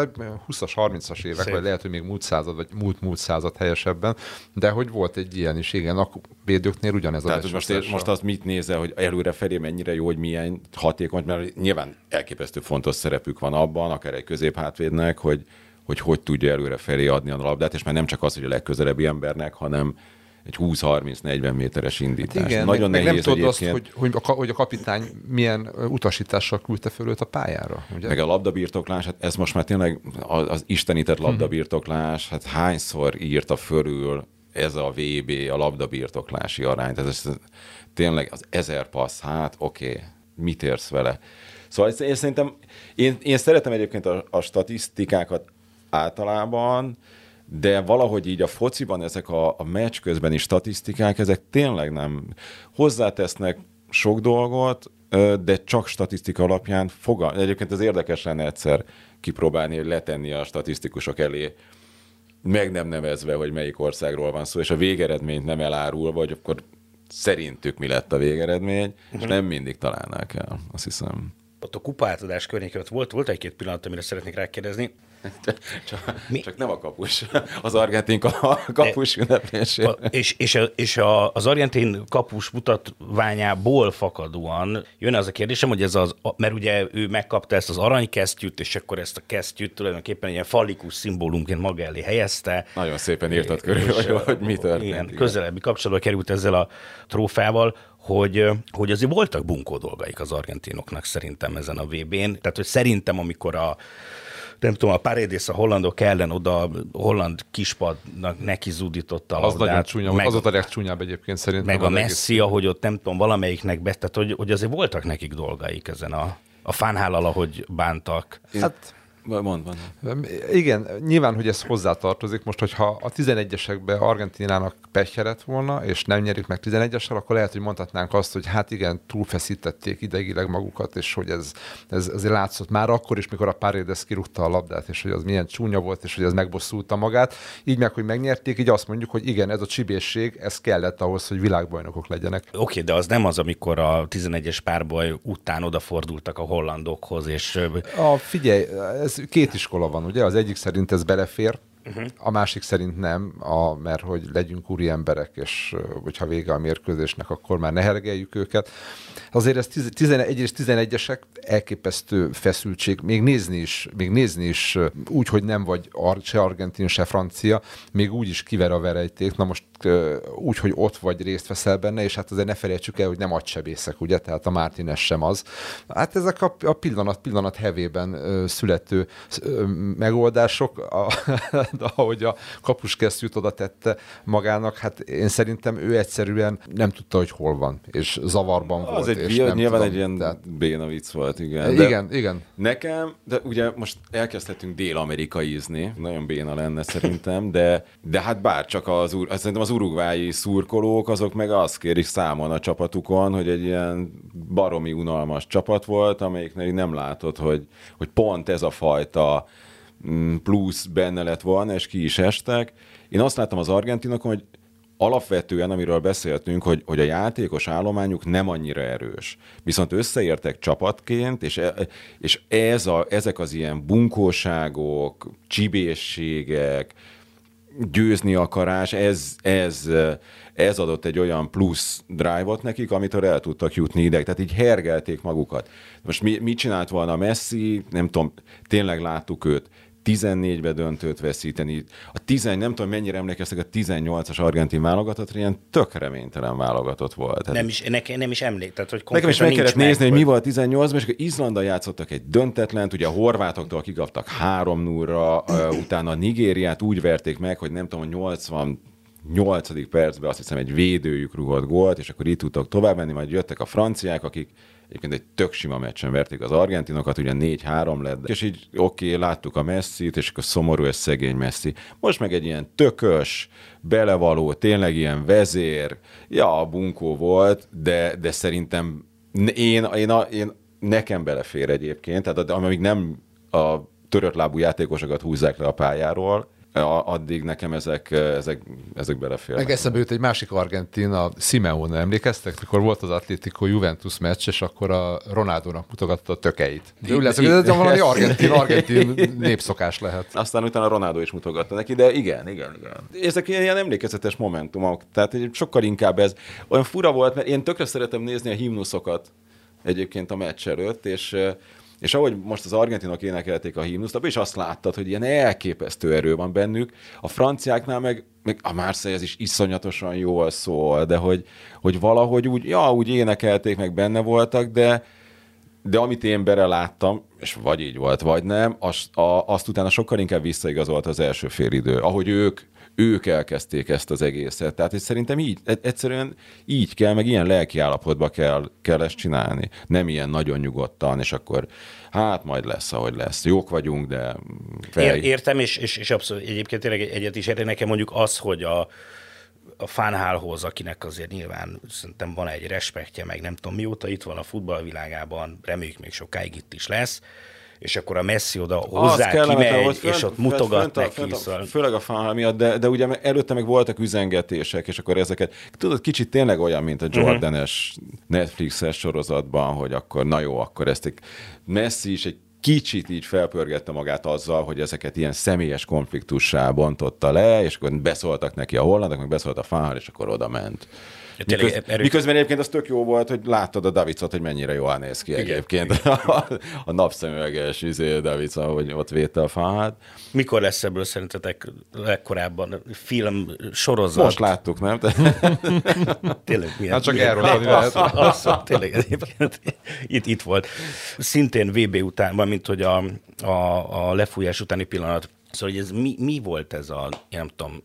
Speaker 2: 20-as, 30-as évek,
Speaker 1: Szép.
Speaker 2: vagy lehet, hogy még múlt század, vagy múlt-múlt század helyesebben, de hogy volt egy ilyen is, igen, a védőknél ugyanez a
Speaker 3: Tehát most, most azt mit nézel, hogy előre felé mennyire jó, hogy milyen hatékony, mert nyilván elképesztő fontos szerepük van abban, akár egy középhátvédnek, hogy hogy, hogy tudja előre felé adni a labdát, és már nem csak az, hogy a legközelebbi embernek, hanem egy 20-30-40 méteres indítás.
Speaker 2: Hát Igen,
Speaker 3: Nagyon
Speaker 2: meg, meg nem
Speaker 3: nehéz
Speaker 2: tudod azt, hogy, hogy, a, hogy a kapitány milyen utasítással küldte föl őt a pályára. Ugye?
Speaker 3: Meg a labdabirtoklás, hát ez most már tényleg az, az istenített
Speaker 2: Mhm.
Speaker 3: labdabirtoklás, hát hányszor írta fölül ez a VB a labdabirtoklási arány. Tehát ez, tényleg az ezer passz, hát oké, okay, mit érsz vele? Szóval én szerintem, én, én szeretem egyébként a, a statisztikákat általában, de valahogy így a fociban ezek a, a meccs közbeni statisztikák, ezek tényleg nem hozzátesznek sok dolgot, de csak statisztika alapján fogal. Egyébként ez érdekes lenne egyszer kipróbálni, hogy letenni a statisztikusok elé, meg nem nevezve, hogy melyik országról van szó, és a végeredményt nem elárulva, vagy akkor szerintük mi lett a végeredmény, és nem mindig találnák el, azt hiszem.
Speaker 1: Ott a kupaátadás környékén ott volt, volt egy-két pillanat, amire szeretnék rákérdezni.
Speaker 3: Csak,
Speaker 1: Mi?
Speaker 3: csak nem a kapus, az argentin ka- kapus ünneplésére.
Speaker 1: A, és és, a, és a, az argentin kapus mutatványából fakadóan jön az a kérdésem, hogy ez az, mert ugye ő megkapta ezt az aranykesztyűt, és akkor ezt a kesztyűt tulajdonképpen ilyen fallikus szimbólumként maga elé helyezte.
Speaker 3: Nagyon szépen írtad körül,
Speaker 1: És,
Speaker 3: hogy, hogy mi történt.
Speaker 1: Igen,
Speaker 3: igen.
Speaker 1: közelebbi kapcsolatba került ezzel a trófával, hogy, hogy azért voltak bunkó dolgaik az argentinoknak szerintem ezen a VB-n. Tehát, hogy szerintem, amikor a nem tudom, a Paredes a hollandok ellen oda a holland kispadnak neki zúdította a
Speaker 2: Az nagyon
Speaker 1: labdát,
Speaker 2: csúnya,
Speaker 1: meg,
Speaker 2: az ott a legcsúnyább egyébként szerintem.
Speaker 1: meg a
Speaker 2: az egész-
Speaker 1: Messi, ahogy ott nem tudom, valamelyiknek be, tehát hogy, hogy azért voltak nekik dolgaik ezen a, a fánhállal, ahogy bántak.
Speaker 2: Hát
Speaker 3: Mond, mond.
Speaker 2: Igen, nyilván, hogy ez hozzátartozik. Most, hogyha a 11-esekbe Argentinának pehje lett volna, és nem nyerik meg 11-essel, akkor lehet, hogy mondhatnánk azt, hogy hát igen, túlfeszítették ideigileg magukat, és hogy ez, ez azért látszott már akkor is, mikor a Paredes kirúgta a labdát, és hogy az milyen csúnya volt, és hogy ez megbosszulta magát. Így meg, hogy megnyerték, így azt mondjuk, hogy igen, ez a csibészség, ez kellett ahhoz, hogy világbajnokok legyenek.
Speaker 1: Oké, okay, de az nem az, amikor a 11-es párbaj után odafordultak a hollandokhoz, és
Speaker 2: A, figyelj, ez két iskola van, ugye? Az egyik szerint ez belefér, uh-huh. a másik szerint nem, a, mert hogy legyünk úri emberek, és hogyha vége a mérkőzésnek, akkor már ne hergeljük őket. Azért ez 10 11 és 11-esek elképesztő feszültség, még nézni is, még nézni is úgy, hogy nem vagy se argentin, se francia, még úgy is kiver a verejték, na most úgy, hogy ott vagy, részt veszel benne, és hát azért ne felejtsük el, hogy nem agysebészek, ugye, tehát a Martínez sem az. Hát ezek a, a pillanat, pillanat hevében születő megoldások, a, de ahogy a kapuskesztyűt oda tette magának, hát én szerintem ő egyszerűen nem tudta, hogy hol van, és zavarban volt.
Speaker 3: Az egy,
Speaker 2: és nem
Speaker 3: nyilván
Speaker 2: tudom,
Speaker 3: egy ilyen
Speaker 2: tehát-
Speaker 3: béna vicc volt, igen. De
Speaker 2: Igen, igen.
Speaker 3: Nekem, de ugye most elkezdhetünk dél-amerikaizni, nagyon béna lenne szerintem, de, de hát bár csak az, ur- szerintem az urugvái szurkolók, azok meg azt kérik számon a csapatukon, hogy egy ilyen baromi unalmas csapat volt, amelyiknek nem látod, hogy, hogy pont ez a fajta plusz benne lett volna, és ki is estek. Én azt láttam az argentinokon, hogy alapvetően, amiről beszéltünk, hogy, hogy a játékos állományuk nem annyira erős. Viszont összeértek csapatként, és, e- és ez a, ezek az ilyen bunkóságok, csibészségek, győzni akarás, ez, ez, ez adott egy olyan plusz drive-ot nekik, amitől el tudtak jutni ide. Tehát így hergelték magukat. Most mi, mit csinált volna Messi? Nem tudom, tényleg láttuk őt 14-be döntőt veszíteni. A 10, nem tudom, mennyire emlékeztek, a 18-as argentin válogatott, ilyen tök reménytelen válogatott volt. Hát
Speaker 1: nem is, nekem nem is emlék, tehát hogy
Speaker 3: Nekem is meg kellett
Speaker 1: nincs
Speaker 3: nézni, hogy mi volt 18-ban, és akkor Izlandal játszottak egy döntetlent, ugye a horvátoktól kikaptak 3 0 utána a Nigériát úgy verték meg, hogy nem tudom, 80 8. percben azt hiszem egy védőjük rugott gólt, és akkor itt tudtak tovább menni, majd jöttek a franciák, akik egyébként egy tök sima meccsen verték az argentinokat, ugye 4-3 lett, és így oké, okay, láttuk a Messi-t, és akkor szomorú és szegény Messi. Most meg egy ilyen tökös, belevaló, tényleg ilyen vezér, ja, a bunkó volt, de, de szerintem én, én, a, én nekem belefér egyébként, tehát amíg nem a törött lábú játékosokat húzzák le a pályáról, addig nekem ezek, ezek, ezek beleférnek.
Speaker 2: Meg eszembe jut egy másik argentin, a Simeone, emlékeztek? Mikor volt az Atlético Juventus meccs, és akkor a Ronaldónak mutogatta a tökeit. De úgy lesz, ez valami argentin, argentin népszokás lehet.
Speaker 3: Aztán utána Ronaldo is mutogatta neki, de igen, igen, igen. Ezek ilyen, ilyen emlékezetes momentumok, tehát sokkal inkább ez olyan fura volt, mert én tökre szeretem nézni a himnuszokat egyébként a meccs előtt, és és ahogy most az argentinok énekelték a himnuszt, és azt láttad, hogy ilyen elképesztő erő van bennük, a franciáknál meg, meg a Marseille is iszonyatosan jól szól, de hogy, hogy valahogy úgy, ja, úgy énekelték, meg benne voltak, de, de amit én láttam, és vagy így volt, vagy nem, azt, a, azt utána sokkal inkább visszaigazolt az első félidő, ahogy ők ők elkezdték ezt az egészet. Tehát hogy szerintem így, e- egyszerűen így kell, meg ilyen lelki állapotba kell, kell ezt csinálni. Nem ilyen nagyon nyugodtan, és akkor hát majd lesz, ahogy lesz. Jók vagyunk, de
Speaker 1: fej. Értem, és, és, és abszolút egyébként tényleg egyet is érte nekem mondjuk az, hogy a, a Fánhálhoz, akinek azért nyilván szerintem van egy respektje, meg nem tudom mióta itt van a futballvilágában, reméljük még sokáig itt is lesz, és akkor a Messi oda hozzá kimegy, fönt, és ott mutogat fönt, neki. Fönt,
Speaker 3: szóval... Főleg a fánál miatt, de, de ugye előtte meg voltak üzengetések, és akkor ezeket, tudod, kicsit tényleg olyan, mint a mhm. Jordanes uh-huh. Netflixes sorozatban, hogy akkor na jó, akkor ezt egy Messi is egy kicsit így felpörgette magát azzal, hogy ezeket ilyen személyes konfliktussá bontotta le, és akkor beszóltak neki a hollandok, meg beszólt a fánál, és akkor oda ment. Miköz, erő... Miközben egyébként az tök jó volt, hogy láttad a Davicot, hogy mennyire jól néz ki Igen. egyébként. a, a napszemüveges izé, Davica, hogy ott védte a fát.
Speaker 1: Mikor lesz ebből szerintetek legkorábban film sorozat?
Speaker 3: Most láttuk, nem?
Speaker 1: tényleg milyen?
Speaker 2: Hát csak erről lehet.
Speaker 1: Az, tényleg egyébként itt, itt volt. Szintén VB után, mint hogy a, a, a lefújás utáni pillanat. Szóval, hogy ez mi, mi volt ez a, én nem tudom,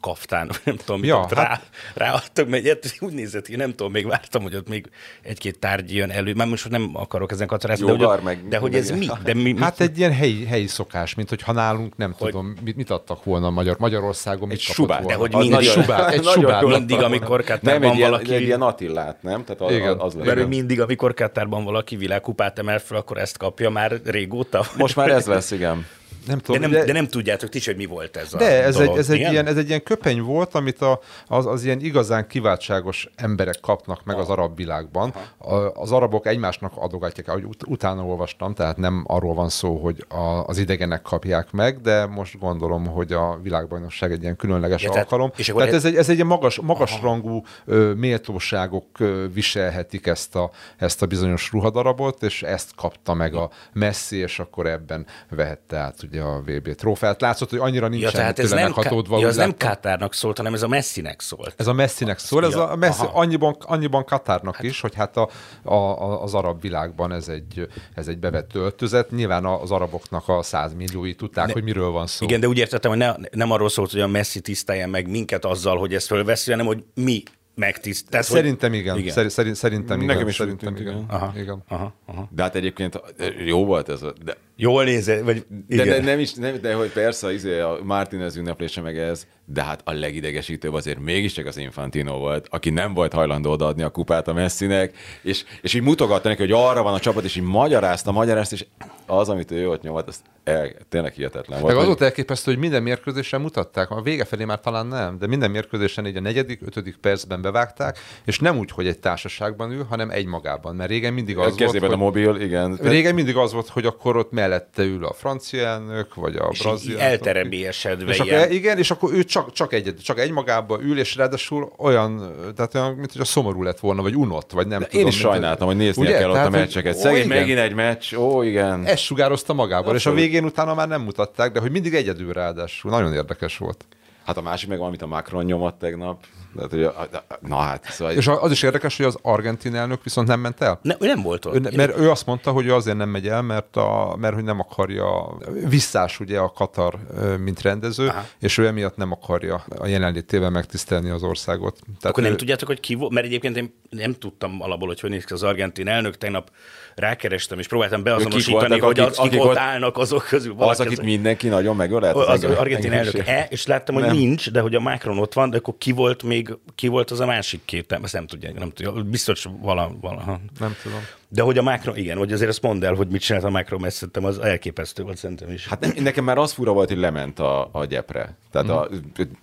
Speaker 1: kaftán, nem tudom, ja, hát... rá, ráadtak, mert úgy nézett ki, nem tudom, még vártam, hogy ott még egy-két tárgy jön elő. Már most nem akarok ezen kacarázni, de, hogy, meg, de hogy ez mi? De mi,
Speaker 2: hát egy ilyen helyi, helyi szokás, mint hogy ha nálunk nem hogy... tudom, mit, mit adtak volna Magyar, Magyarországon, mit
Speaker 3: egy subát,
Speaker 1: de hogy mindig,
Speaker 2: egy subát, egy subát.
Speaker 1: mindig, amikor Katárban
Speaker 3: nem, egy
Speaker 1: valaki...
Speaker 3: Egy ilyen Attillát, nem? Tehát az,
Speaker 1: igen, az mert mindig, amikor Katárban valaki világkupát emel fel, akkor ezt kapja már régóta.
Speaker 3: Most már ez lesz, igen.
Speaker 1: Nem tudom, de, nem, de, de nem tudjátok ti hogy mi volt ez
Speaker 2: de a ez dolog. Egy, ez, egy ilyen, ez egy ilyen köpeny volt, amit a, az, az ilyen igazán kiváltságos emberek kapnak meg az arab világban. A, az arabok egymásnak adogatják, ahogy ut- utána olvastam, tehát nem arról van szó, hogy a, az idegenek kapják meg, de most gondolom, hogy a világbajnokság egy ilyen különleges ja, alkalom. Tehát, és tehát ez egy, ez egy ilyen magas, magas rangú ö, méltóságok ö, viselhetik ezt a, ezt a bizonyos ruhadarabot, és ezt kapta meg a Messi, és akkor ebben vehette át ugye a VB trófeát. Látszott, hogy annyira nincs ja, tehát ez nem,
Speaker 1: hatódva. Ja, ez nem Katárnak szólt, hanem ez a Messinek szólt.
Speaker 2: Ez a Messinek szól, ez a Messi annyiban, annyiban Katárnak hát, is, hogy hát a, a, az arab világban ez egy, ez egy bevett öltözet. Nyilván az araboknak a százmilliói tudták, ne, hogy miről van szó.
Speaker 1: Igen, de úgy értettem, hogy ne, nem arról szólt, hogy a Messi tiszteljen meg minket azzal, hogy ezt fölveszi, hanem hogy mi megtiszt.
Speaker 2: Szerintem igen. igen. Szerint, szerintem igen. Nekem is szerintem igen. igen. Aha.
Speaker 3: igen. Aha. Aha. De hát egyébként jó volt ez. De...
Speaker 1: Jól nézett, vagy
Speaker 3: igen. De, de, nem is, nem, de hogy persze izé, a Martinez ünneplése meg ez, de hát a legidegesítőbb azért mégiscsak az Infantino volt, aki nem volt hajlandó odaadni a kupát a Messinek, és, és így mutogatta neki, hogy arra van a csapat, és így magyarázta, magyarázta, és az, amit ő ott nyomott, az el, tényleg hihetetlen volt.
Speaker 2: Meg az volt elképesztő, hogy minden mérkőzésen mutatták, a vége felé már talán nem, de minden mérkőzésen így a negyedik, ötödik percben bevágták, és nem úgy, hogy egy társaságban ül, hanem egy magában, mert régen mindig az
Speaker 3: Kezében
Speaker 2: volt,
Speaker 3: a mobil, igen.
Speaker 2: Régen mindig az volt, hogy akkor ott mellette ül a francia elnök, vagy a brazil.
Speaker 1: Elterebélyesedve. És
Speaker 2: akkor, igen, és akkor ő csak, csak, egy, csak egy magában ül, és ráadásul olyan, tehát olyan, mint hogy a szomorú lett volna, vagy unott, vagy nem De
Speaker 3: tudom. Én is sajnáltam, hogy nézni kell ott a meccseket. Szegény, megint egy meccs, ó, igen.
Speaker 2: Ez sugározta magában, és a végén utána már nem mutatták, de hogy mindig egyedül ráadásul. Nagyon érdekes volt.
Speaker 3: Hát a másik meg, amit a Macron nyomott tegnap, tehát, hogy a, na hát,
Speaker 2: szóval... És az is érdekes, hogy az argentin elnök viszont nem ment el.
Speaker 1: Ne, ő nem volt ott.
Speaker 2: Ő, mert ő azt mondta, hogy ő azért nem megy el, mert, a, mert hogy nem akarja, visszás ugye a Katar, mint rendező, Aha. és ő emiatt nem akarja a jelenlétével megtisztelni az országot.
Speaker 1: Tehát Akkor ő... nem tudjátok, hogy ki volt? Mert egyébként én nem tudtam alapból, hogy hogy néz ki az argentin elnök. Tegnap rákerestem, és próbáltam beazonosítani, hogy akik, akik ott állnak azok közül.
Speaker 3: Az, akit mindenki nagyon megölelt.
Speaker 1: Az, az argentin elnök E, és láttam, hogy nem. nincs, de hogy a Macron ott van, de akkor ki volt még, ki volt az a másik két, ezt nem tudják, nem tudja, biztos vala, valaha.
Speaker 2: Nem tudom.
Speaker 1: De hogy a Macron, igen, hogy azért azt mondd el, hogy mit csinált a Macron, mert szerintem az elképesztő volt szerintem is.
Speaker 3: Hát ne, nekem már az fura volt, hogy lement a, a gyepre. Tehát a,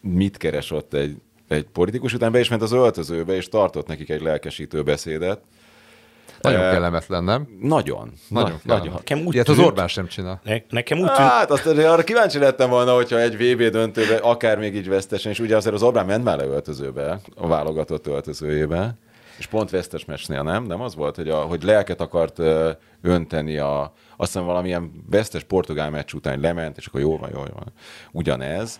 Speaker 3: mit keres ott egy, egy politikus, után be is ment az öltözőbe, és tartott nekik egy lelkesítő beszédet.
Speaker 2: Nagyon kellemetlen, nem?
Speaker 3: Nagyon.
Speaker 2: Nagyon
Speaker 3: Na,
Speaker 2: kellemetlen.
Speaker 1: Nekem úgy
Speaker 2: Ilyet az
Speaker 1: tűnt-
Speaker 2: Orbán sem csinál.
Speaker 1: Ne, nekem úgy tűnt,
Speaker 3: Hát azt arra kíváncsi lettem volna, hogyha egy VB döntőbe, akár még így vesztesen, és ugye azért az Orbán ment már le öltözőbe, a válogatott öltözőjébe, és pont vesztes mesnél, nem? Nem az volt, hogy, a, hogy lelket akart önteni a, azt hiszem valamilyen vesztes portugál meccs után lement, és akkor jó van, jó van. Ugyanez.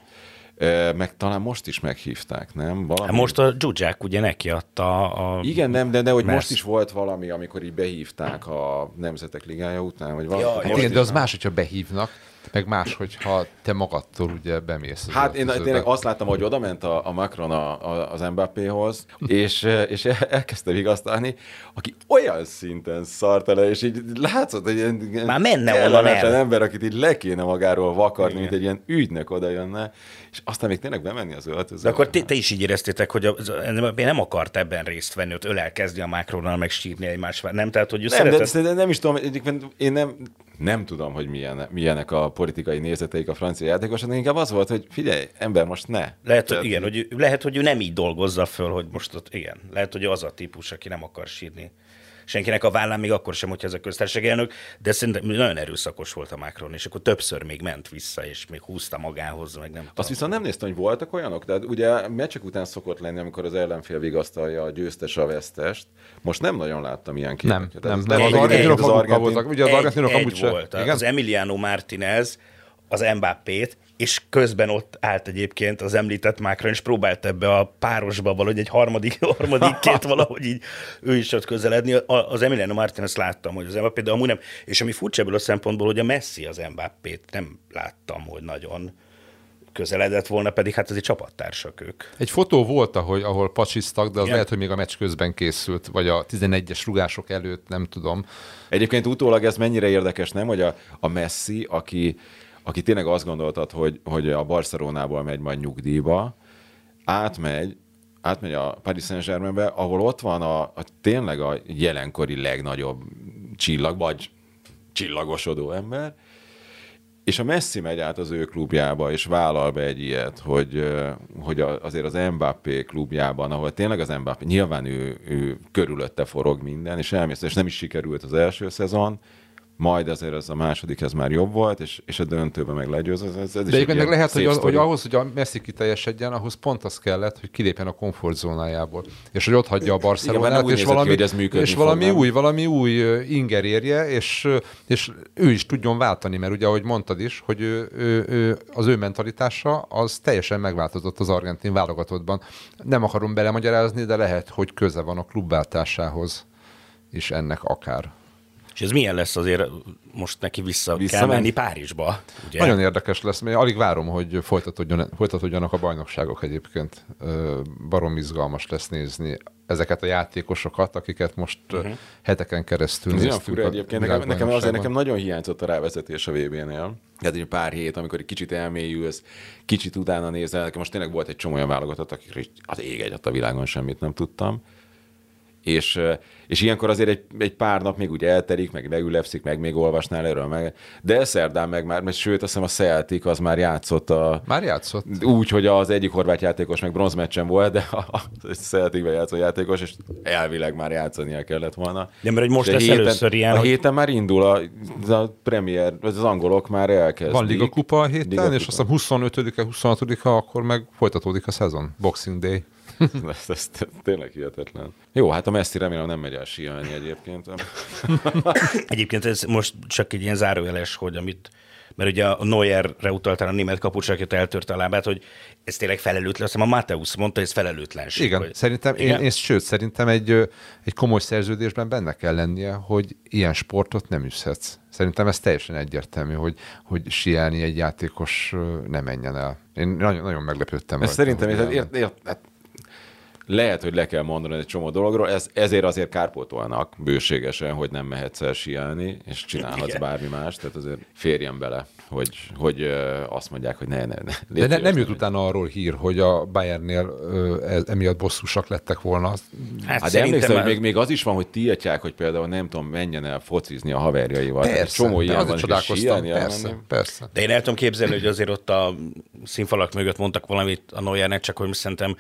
Speaker 3: Meg talán most is meghívták, nem? Valami...
Speaker 1: Hát most a Zsuzsák ugye neki adta a...
Speaker 3: Igen, nem, de, de hogy
Speaker 1: Messz.
Speaker 3: most is volt valami, amikor így behívták a Nemzetek Ligája után, vagy valami.
Speaker 1: Ja,
Speaker 2: Hát igen, de az
Speaker 3: nem.
Speaker 2: más, hogyha behívnak, meg más, hogyha te magadtól ugye bemész. az
Speaker 3: Hát én
Speaker 2: öltözőbe.
Speaker 3: tényleg azt láttam, hogy oda ment a, a Macron a, a, az Mbappéhoz, és, és elkezdte vigasztalni, aki olyan szinten szart le, és így látszott, hogy ilyen
Speaker 1: Már menne onnan el.
Speaker 3: ember, akit így le kéne magáról vakarni, mint egy ilyen ügynök oda jönne, és aztán még tényleg bemenni az öltözőbe.
Speaker 1: De akkor te, te is így éreztétek, hogy az, az, nem akart ebben részt venni, ott ölelkezni a Macronnal, meg sírni egymás, nem? Tehát, hogy ő
Speaker 3: nem, de, de nem is tudom, egyébként én nem, nem tudom, hogy milyen, milyenek a politikai nézeteik a francia játékosoknak, inkább az volt, hogy figyelj, ember, most ne.
Speaker 1: Lehet, hogy,
Speaker 3: Tehát-
Speaker 1: igen, hogy, lehet, hogy ő nem így dolgozza föl, hogy most ott, igen. Lehet, hogy az a típus, aki nem akar sírni senkinek a vállán, még akkor sem, hogyha ez a köztársaság elnök, de szerintem nagyon erőszakos volt a Macron, és akkor többször még ment vissza, és még húzta magához, meg nem
Speaker 3: Azt
Speaker 1: tudom.
Speaker 3: viszont nem néztem, hogy voltak olyanok, de ugye meccsek után szokott lenni, amikor az ellenfél vigasztalja a győztes a vesztest. Most nem nagyon láttam ilyen
Speaker 2: Nem,
Speaker 3: képeket.
Speaker 2: nem,
Speaker 3: Ez
Speaker 2: nem.
Speaker 1: egy-
Speaker 2: Az argentinok voltak. Ugye az argentinok amúgy
Speaker 1: egy
Speaker 2: se.
Speaker 1: volt.
Speaker 2: Igen?
Speaker 1: Az Emiliano Martinez az Mbappét, és közben ott állt egyébként az említett Macron, és próbált ebbe a párosba valahogy egy harmadik, harmadikként valahogy így ő is ott közeledni. A- Az Emiliano Martinez láttam, hogy az Mbappé, de amúgy nem. És ami furcsa ebből a szempontból, hogy a Messi az Mbappét nem láttam, hogy nagyon közeledett volna, pedig hát ez egy csapattársak ők.
Speaker 2: Egy fotó volt, ahogy, ahol pacsiztak, de az
Speaker 1: Igen.
Speaker 2: lehet, hogy még a meccs közben készült, vagy a 11-es rugások előtt, nem tudom.
Speaker 3: Egyébként utólag ez mennyire érdekes, nem, hogy a, a Messi, aki, aki tényleg azt gondoltad, hogy, hogy a Barcelonából megy majd nyugdíjba, átmegy, átmegy a Paris Saint-Germainbe, ahol ott van a, a tényleg a jelenkori legnagyobb csillag, vagy csillagosodó ember, és a Messi megy át az ő klubjába, és vállal be egy ilyet, hogy, hogy azért az Mbappé klubjában, ahol tényleg az Mbappé, nyilván ő, ő körülötte forog minden, és elmész, és nem is sikerült az első szezon, majd azért ez a második, ez már jobb volt, és, és a döntőben meg legyőz. Ez, ez,
Speaker 2: De egyébként meg lehet, hogy, az, hogy ahhoz, hogy a Messi kiteljesedjen, ahhoz pont az kellett, hogy kilépjen a komfortzónájából. És hogy ott hagyja a
Speaker 3: Igen,
Speaker 2: Barcelonát,
Speaker 3: úgy
Speaker 2: és
Speaker 3: ki,
Speaker 2: valami,
Speaker 3: hogy ez
Speaker 2: és
Speaker 3: fog,
Speaker 2: valami
Speaker 3: nem?
Speaker 2: új, valami új inger érje, és, és ő is tudjon váltani, mert ugye, ahogy mondtad is, hogy ő, ő, ő, az ő mentalitása az teljesen megváltozott az argentin válogatottban. Nem akarom belemagyarázni, de lehet, hogy köze van a klubváltásához is ennek akár.
Speaker 1: És ez milyen lesz azért most neki vissza kell
Speaker 3: Visszamenni?
Speaker 1: menni Párizsba, ugye?
Speaker 2: Nagyon érdekes lesz, mert alig várom, hogy folytatódjon, folytatódjanak a bajnokságok egyébként. Barom izgalmas lesz nézni ezeket a játékosokat, akiket most uh-huh. heteken keresztül
Speaker 3: Ez
Speaker 2: néztünk
Speaker 3: fura egyébként, nekem, nekem azért nekem nagyon hiányzott a rávezetés a VB-nél. Tehát egy pár hét, amikor egy kicsit elmélyülsz, kicsit utána nézel, nekem most tényleg volt egy csomó olyan válogatott, akikről az ég egyet a világon semmit nem tudtam. És, és ilyenkor azért egy, egy pár nap még úgy elterik, meg leülepszik, meg még olvasnál erről, meg, de szerdán meg már, mert sőt, azt hiszem a Celtic az már játszott a,
Speaker 2: Már játszott?
Speaker 3: úgy, hogy az egyik horvát játékos meg bronzmeccsen volt, de a, a Celticben játszó játékos, és elvileg már játszania kellett volna.
Speaker 1: De mert hogy most
Speaker 3: a
Speaker 1: lesz először ilyen,
Speaker 3: A
Speaker 1: hogy-
Speaker 3: héten már indul a, a premier, vagy az angolok már elkezdik.
Speaker 2: Van Liga Kupa a héten,
Speaker 3: Liga
Speaker 2: és
Speaker 3: Kupa.
Speaker 2: azt hiszem 25-e, 26-a, akkor meg folytatódik a szezon. Boxing Day.
Speaker 3: ez, ez tényleg hihetetlen. Jó, hát a Messi remélem nem megy el síelni egyébként.
Speaker 1: Egyébként ez most csak egy ilyen zárójeles, hogy amit mert ugye a Neuerre utaltál a német kapucs, akit eltörte a lábát, hogy ez tényleg felelőtlen. Azt hiszem a Mateusz mondta, hogy ez felelőtlenség.
Speaker 2: Igen,
Speaker 1: hogy...
Speaker 2: szerintem,
Speaker 1: Igen?
Speaker 2: én, sőt, szerintem egy, egy komoly szerződésben benne kell lennie, hogy ilyen sportot nem üzhetsz. Szerintem ez teljesen egyértelmű, hogy, hogy sielni egy játékos ne menjen el. Én nagyon, nagyon meglepődtem.
Speaker 3: Ezt
Speaker 2: rajta,
Speaker 3: szerintem,
Speaker 2: hogy
Speaker 3: ez,
Speaker 2: elment.
Speaker 3: ért, ért, hát, lehet, hogy le kell mondani egy csomó dologról, ez, ezért azért kárpótolnak bőségesen, hogy nem mehetsz el siálni, és csinálhatsz
Speaker 1: Igen.
Speaker 3: bármi más, tehát azért férjen bele, hogy, hogy azt mondják, hogy ne, ne, ne.
Speaker 2: De ne, nem jut utána arról hír, hogy a Bayernnél ö, ez, emiatt bosszúsak lettek volna.
Speaker 1: Hát,
Speaker 3: Hát de emlékszel, hogy még, még az is van, hogy tiltják, hogy például nem tudom, menjen el focizni a haverjaival.
Speaker 2: Persze,
Speaker 3: csomó ilyen
Speaker 2: azért
Speaker 3: van,
Speaker 2: csodálkoztam.
Speaker 3: sielni
Speaker 2: Persze,
Speaker 3: elmenni.
Speaker 2: persze.
Speaker 1: De én el tudom képzelni, hogy azért ott a színfalak mögött mondtak valamit a Neuernek, csak hogy szerintem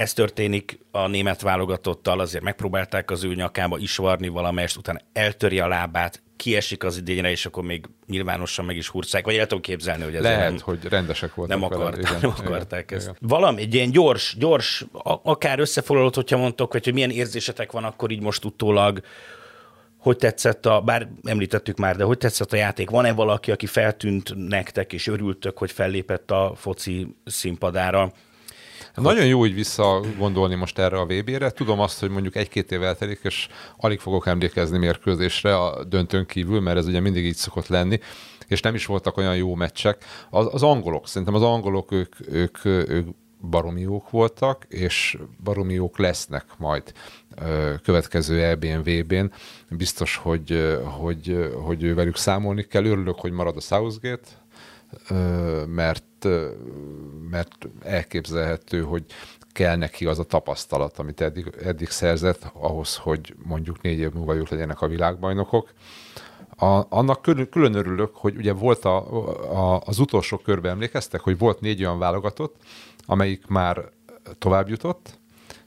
Speaker 1: ez történik a német válogatottal, azért megpróbálták az ő nyakába is varni valamelyest, utána eltöri a lábát, kiesik az idényre, és akkor még nyilvánosan meg is hurcák, vagy el tudom képzelni, hogy ez
Speaker 2: Lehet,
Speaker 1: nem,
Speaker 2: hogy rendesek voltak
Speaker 1: nem,
Speaker 2: vele,
Speaker 1: akart,
Speaker 2: igen,
Speaker 1: nem
Speaker 2: igen,
Speaker 1: akarták ezt.
Speaker 2: igen.
Speaker 1: Valami, egy ilyen gyors, gyors, akár összefoglalót, hogyha mondtok, vagy hogy milyen érzésetek van akkor így most utólag, hogy tetszett a, bár említettük már, de hogy tetszett a játék? Van-e valaki, aki feltűnt nektek, és örültök, hogy fellépett a foci színpadára?
Speaker 2: Nagyon jó így visszagondolni most erre a VB-re. Tudom azt, hogy mondjuk egy-két év eltelik, és alig fogok emlékezni mérkőzésre a döntőn kívül, mert ez ugye mindig így szokott lenni, és nem is voltak olyan jó meccsek. Az, az angolok, szerintem az angolok, ők, ők, ők baromi jók voltak, és baromi jók lesznek majd következő EBN, VB-n. Biztos, hogy, hogy, hogy velük számolni kell. Örülök, hogy marad a Southgate, mert, mert elképzelhető, hogy kell neki az a tapasztalat, amit eddig, eddig szerzett, ahhoz, hogy mondjuk négy év múlva ők legyenek a világbajnokok. A, annak külön, külön örülök, hogy ugye volt a, a, az utolsó körben emlékeztek, hogy volt négy olyan válogatott, amelyik már tovább jutott,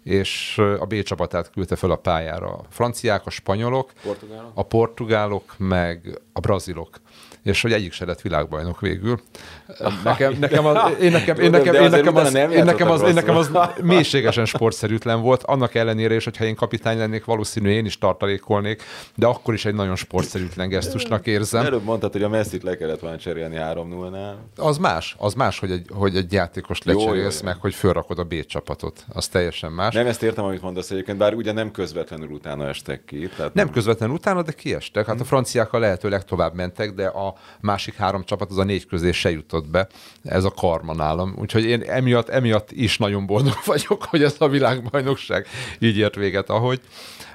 Speaker 2: és a B csapatát küldte fel a pályára. A franciák, a spanyolok,
Speaker 3: Portugálok?
Speaker 2: a portugálok, meg a brazilok. És hogy egyik se lett világbajnok végül. Nekem, nekem az, én nekem, én
Speaker 3: Jó,
Speaker 2: nekem, én nekem az,
Speaker 3: nem
Speaker 2: én nekem az, én nekem az mélységesen sportszerűtlen volt, annak ellenére is, hogyha én kapitány lennék, valószínű én is tartalékolnék, de akkor is egy nagyon sportszerűtlen gesztusnak érzem.
Speaker 3: Előbb mondtad, hogy a Messi-t le kellett volna cserélni 3-0-nál.
Speaker 2: Az más, az más, hogy egy, hogy egy játékost
Speaker 3: Jó, jó,
Speaker 2: lecserélsz,
Speaker 3: jó.
Speaker 2: meg hogy fölrakod a B csapatot. Az teljesen más.
Speaker 3: Nem ezt értem, amit mondasz egyébként, bár ugye nem közvetlenül utána estek ki. Tehát
Speaker 2: Nem közvetlenül utána, de kiestek. Hát a franciák a lehető legtovább mentek, de másik három csapat az a négy közé se jutott be. Ez a karma nálam. Úgyhogy én emiatt, emiatt is nagyon boldog vagyok, hogy ez a világbajnokság így ért véget, ahogy.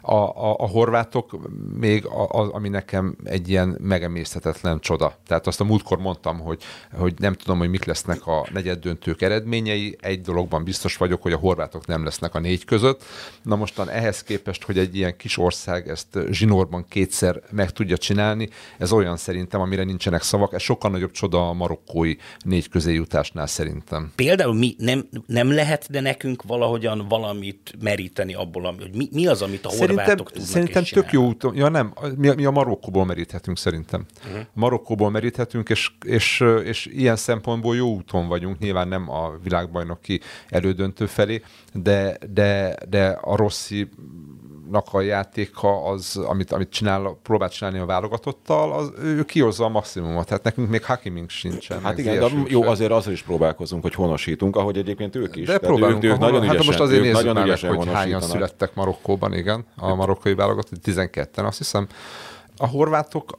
Speaker 2: A, a, a horvátok még, a, a, ami nekem egy ilyen megemészhetetlen csoda. Tehát azt a múltkor mondtam, hogy, hogy nem tudom, hogy mik lesznek a negyed döntők eredményei. Egy dologban biztos vagyok, hogy a horvátok nem lesznek a négy között. Na mostan ehhez képest, hogy egy ilyen kis ország ezt zsinórban kétszer meg tudja csinálni, ez olyan szerintem, amire nincsenek szavak. Ez sokkal nagyobb csoda a marokkói négy közé jutásnál szerintem.
Speaker 1: Például mi nem, nem lehet, de nekünk valahogyan valamit meríteni abból, ami, hogy mi, mi az, amit a horvátok
Speaker 2: Szerintem, szerintem tök jó úton. Ja nem, mi, mi a Marokkóból meríthetünk szerintem. Uh-huh. Marokkóból meríthetünk, és, és, és ilyen szempontból jó úton vagyunk. Nyilván nem a világbajnoki elődöntő felé, de, de, de a Rossi a játéka, az, amit, amit csinál, próbál csinálni a válogatottal, az, ő kihozza a maximumot. Tehát nekünk még Hakimink sincsen.
Speaker 3: Hát igen, de jó,
Speaker 2: se.
Speaker 3: azért azzal is próbálkozunk, hogy honosítunk, ahogy egyébként ők is.
Speaker 2: De
Speaker 3: Tehát
Speaker 2: próbálunk.
Speaker 3: ők, ők nagyon
Speaker 2: hát
Speaker 3: ügyesen,
Speaker 2: most azért
Speaker 3: ők
Speaker 2: nézzük
Speaker 3: nagyon
Speaker 2: meg, hogy hányan születtek Marokkóban, igen, a marokkai válogatott, 12-en, azt hiszem. A horvátok,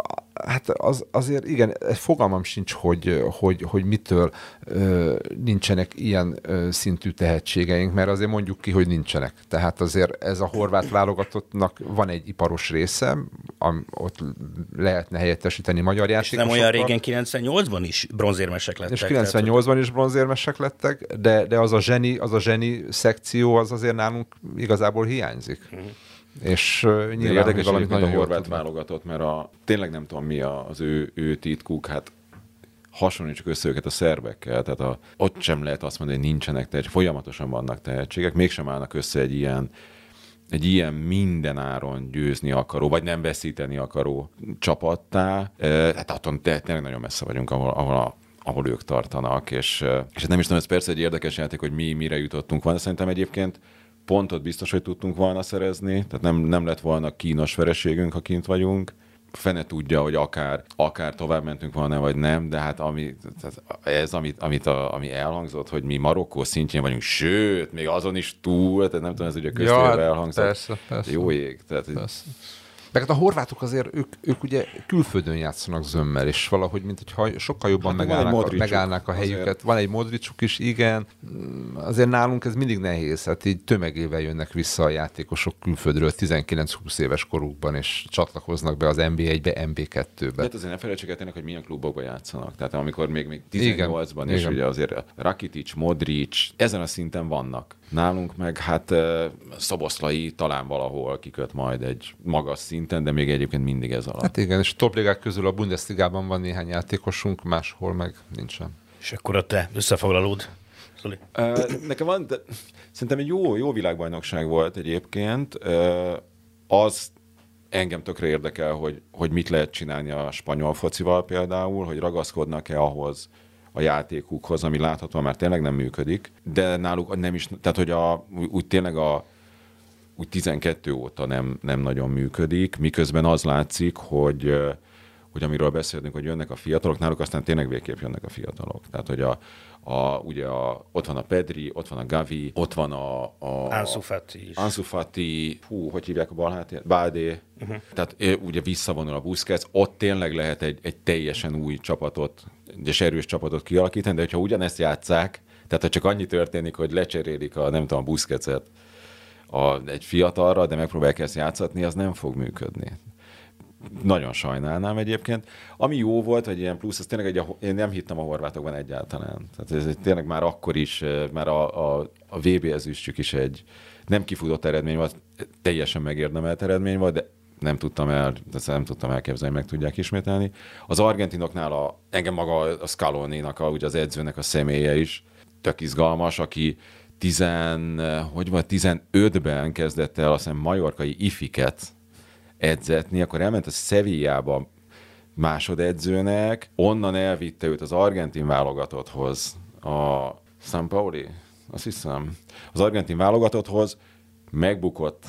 Speaker 2: hát az, azért igen, fogalmam sincs, hogy, hogy, hogy mitől ö, nincsenek ilyen ö, szintű tehetségeink, mert azért mondjuk ki, hogy nincsenek. Tehát azért ez a horvát válogatottnak van egy iparos része, am, ott lehetne helyettesíteni magyar játékosokkal.
Speaker 1: nem olyan régen 98-ban is bronzérmesek lettek.
Speaker 2: És
Speaker 1: tehát,
Speaker 2: 98-ban is bronzérmesek lettek, de, de az, a zseni, az a zseni szekció az azért nálunk igazából hiányzik. Uh-huh. És uh,
Speaker 3: De
Speaker 2: nyilván,
Speaker 3: érdekes
Speaker 2: valamit
Speaker 3: nagyon a horvát válogatott, mert a, tényleg nem tudom mi az ő, ő titkuk, hát hasonlítsuk össze őket a szerbekkel, tehát a, ott sem lehet azt mondani, hogy nincsenek tehetségek, folyamatosan vannak tehetségek, mégsem állnak össze egy ilyen egy ilyen minden áron győzni akaró, vagy nem veszíteni akaró csapattá. Hát attól tényleg nagyon messze vagyunk, ahol, ahol, a, ahol ők tartanak, és, és hát nem is tudom, ez persze egy érdekes játék, hogy mi mire jutottunk volna. Szerintem egyébként pontot biztos, hogy tudtunk volna szerezni, tehát nem, nem lett volna kínos vereségünk, ha kint vagyunk. Fene tudja, hogy akár, akár tovább mentünk volna, vagy nem, de hát ami, tehát ez, amit, amit a, ami elhangzott, hogy mi Marokkó szintjén vagyunk, sőt, még azon is túl, tehát nem tudom, ez ugye köztérbe
Speaker 2: hát
Speaker 3: elhangzott.
Speaker 2: persze, persze.
Speaker 3: Jó ég. Tehát,
Speaker 2: Persze. Meg hát a horvátok azért, ők, ők ugye külföldön játszanak zömmel, és valahogy, mint hogyha sokkal jobban
Speaker 3: Hát
Speaker 2: megállnák, a, megállnák a
Speaker 3: azért.
Speaker 2: helyüket. Van egy Modricuk is, igen. Mm, Azért nálunk ez mindig nehéz, hát így tömegével jönnek vissza a játékosok külföldről 19-20 éves korukban, és csatlakoznak be az NB1-be,
Speaker 3: De
Speaker 2: NB2-be.
Speaker 3: hát azért ne felejtsük el hogy milyen klubokban játszanak. Tehát amikor még, még
Speaker 2: Igen.
Speaker 3: 18-ban, és ugye azért Rakitic, Modric, ezen a szinten vannak. Nálunk meg hát Szoboszlai talán valahol kiköt majd egy magas szinten, de még egyébként mindig ez alatt.
Speaker 2: Hát igen, és topligák közül a Bundesligában van néhány játékosunk, máshol meg nincsen.
Speaker 1: És akkor a te összefoglalód, Zoli.
Speaker 3: Nekem van, de szerintem egy jó, jó világbajnokság volt egyébként. Az engem tökre érdekel, hogy, hogy mit lehet csinálni a spanyol focival például, hogy ragaszkodnak-e ahhoz a játékukhoz, ami láthatóan már tényleg nem működik, de náluk nem is, tehát hogy a, úgy tényleg a, úgy 12 óta nem, nem nagyon működik, miközben az látszik, hogy, hogy amiről beszélünk, hogy jönnek a fiatalok, náluk aztán tényleg végképp jönnek a fiatalok. Tehát, hogy a, a, ugye a, ott van a Pedri, ott van a Gavi, ott van a... a
Speaker 1: Ansu Fati is.
Speaker 3: Ansu Fati, hú, hogy hívják a bal háttér? Bádé. Uh-huh. Tehát ugye visszavonul a Busquets, ott tényleg lehet egy, egy teljesen új csapatot, és erős csapatot kialakítani, de hogyha ugyanezt játszák, tehát ha csak annyi történik, hogy lecserélik a, nem tudom, a Busquetset a, egy fiatalra, de megpróbálják ezt játszatni, az nem fog működni. Nagyon sajnálnám egyébként. Ami jó volt, hogy ilyen plusz, az tényleg egy, én nem hittem a horvátokban egyáltalán. Tehát ez tényleg már akkor is, eh, már a, a, a VB ezüstjük is egy nem kifutott eredmény volt, teljesen megérdemelt eredmény volt, de nem tudtam el, nem tudtam elképzelni, meg tudják ismételni. Az argentinoknál a, engem maga a Scaloni-nak, a, ugye az edzőnek a személye is tök izgalmas, aki tizen, hogy van, 15-ben kezdett el azt majorkai ifiket edzetni, akkor elment a Sevillába másodedzőnek, onnan elvitte őt az argentin válogatotthoz, a San Pauli, azt hiszem, az argentin válogatotthoz, megbukott